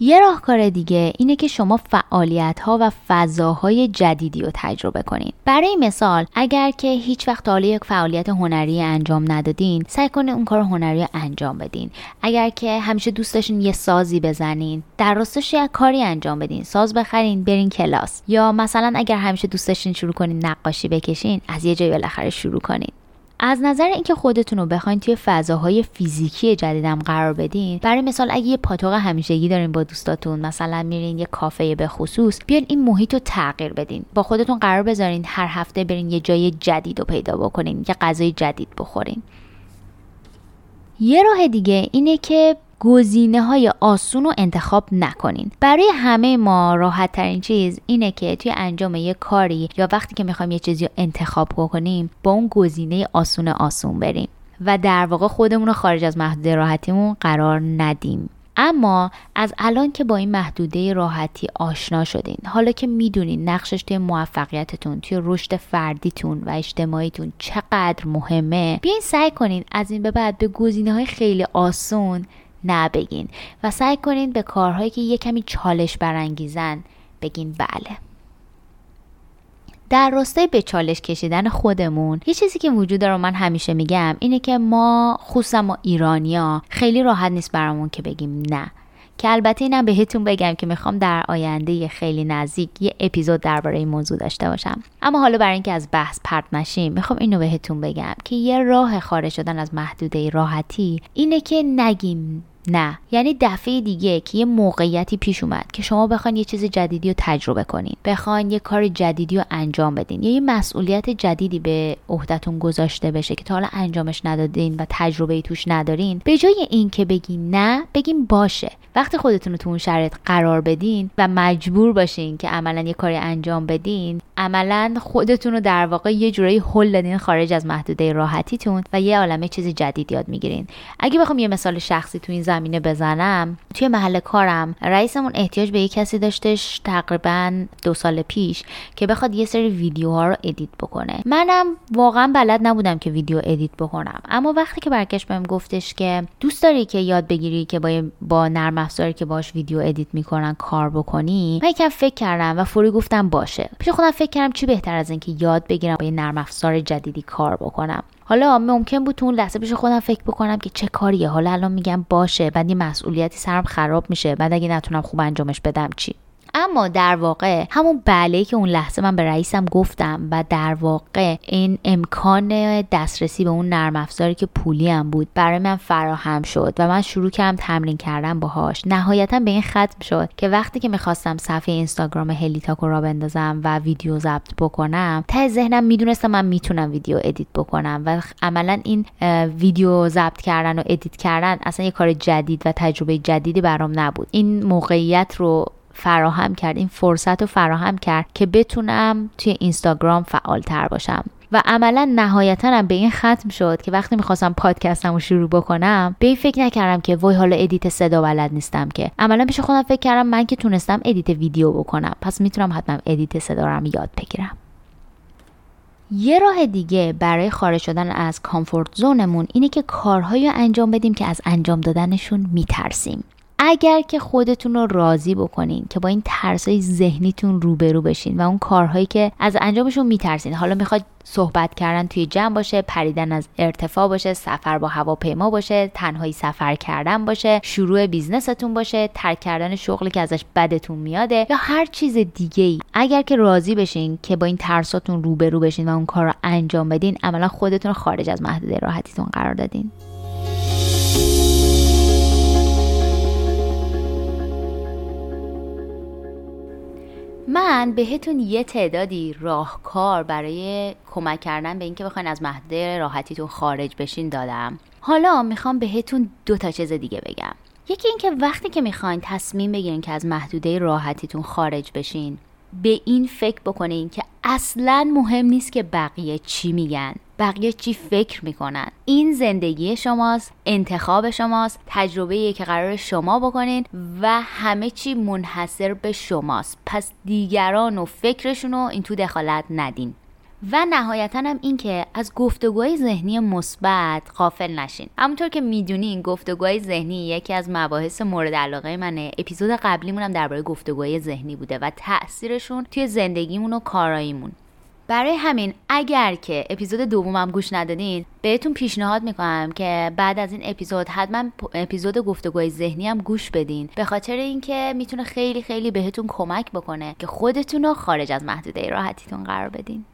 یه راهکار دیگه اینه که شما فعالیت ها و فضاهای جدیدی رو تجربه کنین. برای مثال اگر که هیچ وقت حالا یک فعالیت هنری انجام ندادین سعی کنین اون کار هنری انجام بدین. اگر که همیشه دوست داشتین یه سازی بزنین در راستش یک کاری انجام بدین. ساز بخرین برین کلاس. یا مثلا اگر همیشه دوست داشتین شروع کنین نقاشی بکشین از یه جایی بالاخره شروع کنین. از نظر اینکه خودتون رو بخواین توی فضاهای فیزیکی جدیدم قرار بدین برای مثال اگه یه پاتوق همیشگی دارین با دوستاتون مثلا میرین یه کافه به خصوص بیاین این محیط رو تغییر بدین. با خودتون قرار بذارین هر هفته برین یه جای جدید رو پیدا بکنین یه غذای جدید بخورین. یه راه دیگه اینه که گزینه های آسون رو انتخاب نکنین. برای همه ما راحت ترین چیز اینه که توی انجام یه کاری یا وقتی که می‌خوایم یه چیزی رو انتخاب کنیم با اون گزینه آسون آسون بریم. و در واقع خودمون رو خارج از محدوده راحتیمون قرار ندیم. اما از الان که با این محدوده راحتی آشنا شدین حالا که می‌دونین نقشش توی موفقیتتون توی رشد فردیتون و اجتماعیتون چقدر مهمه بیاین سعی کنین از این به بعد به گزینه های خیلی آسون نبگین و سعی کنین به کارهایی که یه کمی چالش برانگیزن بگین بله. در راستای به چالش کشیدن خودمون یه چیزی که وجود داره من همیشه میگم اینه که ما خصوصا ما ایرانیا خیلی راحت نیست برامون که بگیم نه. که البته اینم بهتون بگم که می‌خوام در آینده خیلی نزدیک یه اپیزود درباره این موضوع داشته باشم. اما حالا برای اینکه از بحث پرت نشیم می‌خوام اینو بهتون بگم که یه راه خارج شدن از محدوده راحتی اینه که نگیم نه. یعنی دفعه دیگه که یه موقعیتی پیش اومد که شما بخواین یه چیز جدیدی رو تجربه کنین. بخواین یه کار جدیدی رو انجام بدین. یا یه مسئولیت جدیدی به عهدهتون گذاشته بشه که تا حالا انجامش ندادین و تجربه توش ندارین. به جای این که بگین نه بگین باشه. وقتی خودتون رو تو اون شرایط قرار بدین و مجبور باشین که عملا یه کاری انجام بدین عملا خودتون رو در واقع یه جورایی هل دادین خارج از محدوده راحتیتون و یه عالمه چیز جدید یاد می‌گیرین. اگه بخوام یه مثال شخصی تو این زمینه بزنم توی محل کارم رئیسمون احتیاج به یه کسی داشتش تقریبا دو سال پیش که بخواد یه سری ویدیوها رو edit بکنه. منم واقعا بلد نبودم که ویدیو edit بکنم. اما وقتی که برگشت بهم گفتش که دوست داری که یاد بگیری که با با نرم افزاری که باش ویدیو edit می‌کنن کار بکنی؟ من یکم فکر کردم و فوری گفتم باشه. پیش خودم فکر کردم چی بهتر از اینکه یاد بگیرم با یه نرم افزار جدیدی کار بکنم. حالا ممکن بود تو اون لحظه پیش خودم فکر بکنم که چه کاریه. حالا الان میگم باشه بعد یه مسئولیتی سرم خراب میشه بعد اگه نتونم خوب انجامش بدم چی؟ اما در واقع همون بله که اون لحظه من به رئیسم گفتم و در واقع این امکان دسترسی به اون نرم افزاری که پولی هم بود برای من فراهم شد و من شروع کردم تمرین کردن باهاش. نهایتا به این ختم شد که وقتی که می‌خواستم صفحه اینستاگرام هلیتاکو راه بندازم و ویدیو ضبط بکنم ته ذهنم می‌دونستم من می‌تونم ویدیو edit بکنم و عملا این ویدیو ضبط کردن و edit کردن اصلا یه کار جدید و تجربه جدیدی برام نبود. این موقعیت رو فراهم کرد. این فرصت رو فراهم کرد که بتونم توی اینستاگرام فعال تر باشم. و عملا نهایتا هم به این ختم شد که وقتی می‌خواستم پادکستم رو شروع بکنم به این فکر نکردم که وای حالا edit صدا بلد نیستم که. عملا پیش خودم فکر کردم من که تونستم edit ویدیو بکنم. پس می‌تونم حتما edit صدا رو هم یاد بگیرم. یه راه دیگه برای خارج شدن از comfort zone مون اینه که کارهایی انجام بدیم که از انجام دادنشون میترسیم. اگر که خودتون رو راضی بکنین که با این ترسای ذهنیتون روبرو بشین و اون کارهایی که از انجامشون میترسین. حالا می‌خواد صحبت کردن توی جمع باشه پریدن از ارتفاع باشه سفر با هواپیما باشه تنهایی سفر کردن باشه شروع بیزنستون باشه ترک کردن شغلی که ازش بدتون میاده یا هر چیز دیگه ای اگر که راضی بشین که با این ترساتون روبرو بشین و اون کار رو انجام بدین عملا خودتون رو خارج از محدوده راحتیتون قرار دادین. من بهتون یه تعدادی راهکار برای کمک کردن به اینکه بخواین از محدوده راحتیتون خارج بشین دادم. حالا می‌خوام بهتون دو تا چیز دیگه بگم. یکی اینکه وقتی که می‌خواین تصمیم بگیرین که از محدوده راحتیتون خارج بشین به این فکر بکنین که اصلا مهم نیست که بقیه چی میگن. بقیه چی فکر می‌کنن. این زندگی شماست انتخاب شماست تجربه که قرار شما بکنین و همه چی منحصر به شماست. پس دیگران و فکرشون رو این تو دخالت ندین. و نهایتا هم این که از گفتگوهای ذهنی مثبت غافل نشین. همونطور که می‌دونین گفتگوهای ذهنی یکی از مباحث مورد علاقه منه اپیزود قبلیمون هم درباره گفتگوهای ذهنی بوده و تاثیرشون توی زندگیمون و کاراییمون. برای همین اگر که اپیزود دومم گوش ندادین بهتون پیشنهاد می‌کنم که بعد از این اپیزود حتما اپیزود گفتگوهای ذهنی هم گوش بدین. به خاطر اینکه می‌تونه خیلی خیلی بهتون کمک بکنه که خودتون رو خارج از محدوده راحتیتون قرار بدین.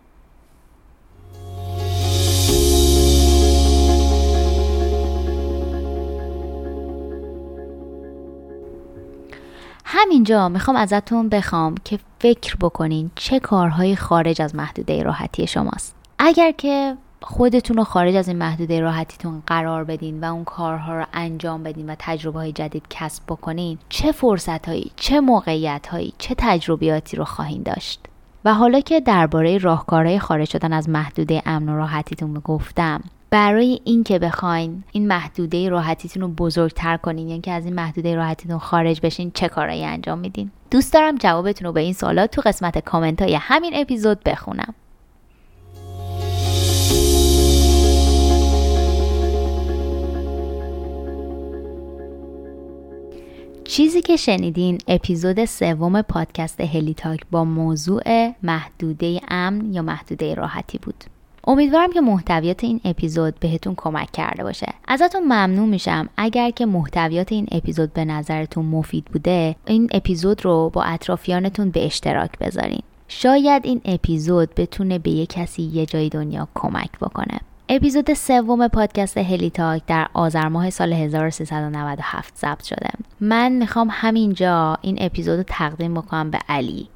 همینجا می‌خوام ازتون بخوام که فکر بکنین چه کارهایی خارج از محدوده راحتی شماست. اگر که خودتون رو خارج از این محدوده راحتیتون قرار بدین و اون کارها رو انجام بدین و تجربه های جدید کسب بکنین چه فرصت هایی چه موقعیت هایی چه تجربیاتی رو خواهید داشت؟ و حالا که درباره راهکارهای خارج شدن از محدوده امن و راحتیتون گفتم برای اینکه بخواین این محدوده راحتیتون رو بزرگتر کنین یعنی که از این محدوده راحتیتون خارج بشین چه کارایی انجام میدین؟ دوست دارم جوابتون رو به این سوالات تو قسمت کامنت های همین اپیزود بخونم. چیزی که شنیدین اپیزود سوم پادکست هلی تاک با موضوع محدوده امن یا محدوده راحتی بود. امیدوارم که محتویات این اپیزود بهتون کمک کرده باشه. ازتون ممنون میشم. اگر که محتویات این اپیزود به نظرتون مفید بوده این اپیزود رو با اطرافیانتون به اشتراک بذارین. شاید این اپیزود بتونه به یه کسی یه جای دنیا کمک بکنه. اپیزود سوم پادکست هلی تاک در آذر ماه سال 1397 ضبط شده. من می‌خوام همینجا این اپیزود رو تقدیم بکنم به علی.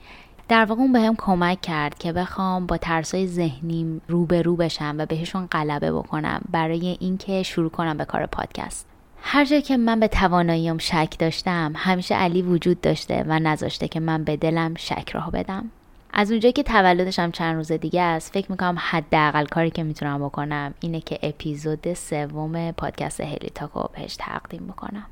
در واقع اون بهم کمک کرد که بخوام با ترسای ذهنیم رو بشم و بهشون غلبه بکنم برای اینکه شروع کنم به کار پادکست. هر جا که من به تواناییام شک داشتم همیشه علی وجود داشته و نذاشته که من به دلم شک راه بدم. از اونجایی که تولدش هم چند روز دیگه است فکر می‌کنم حداقل کاری که می‌تونم بکنم اینه که اپیزود سوم پادکست هلی تاکو بهش تقدیم بکنم.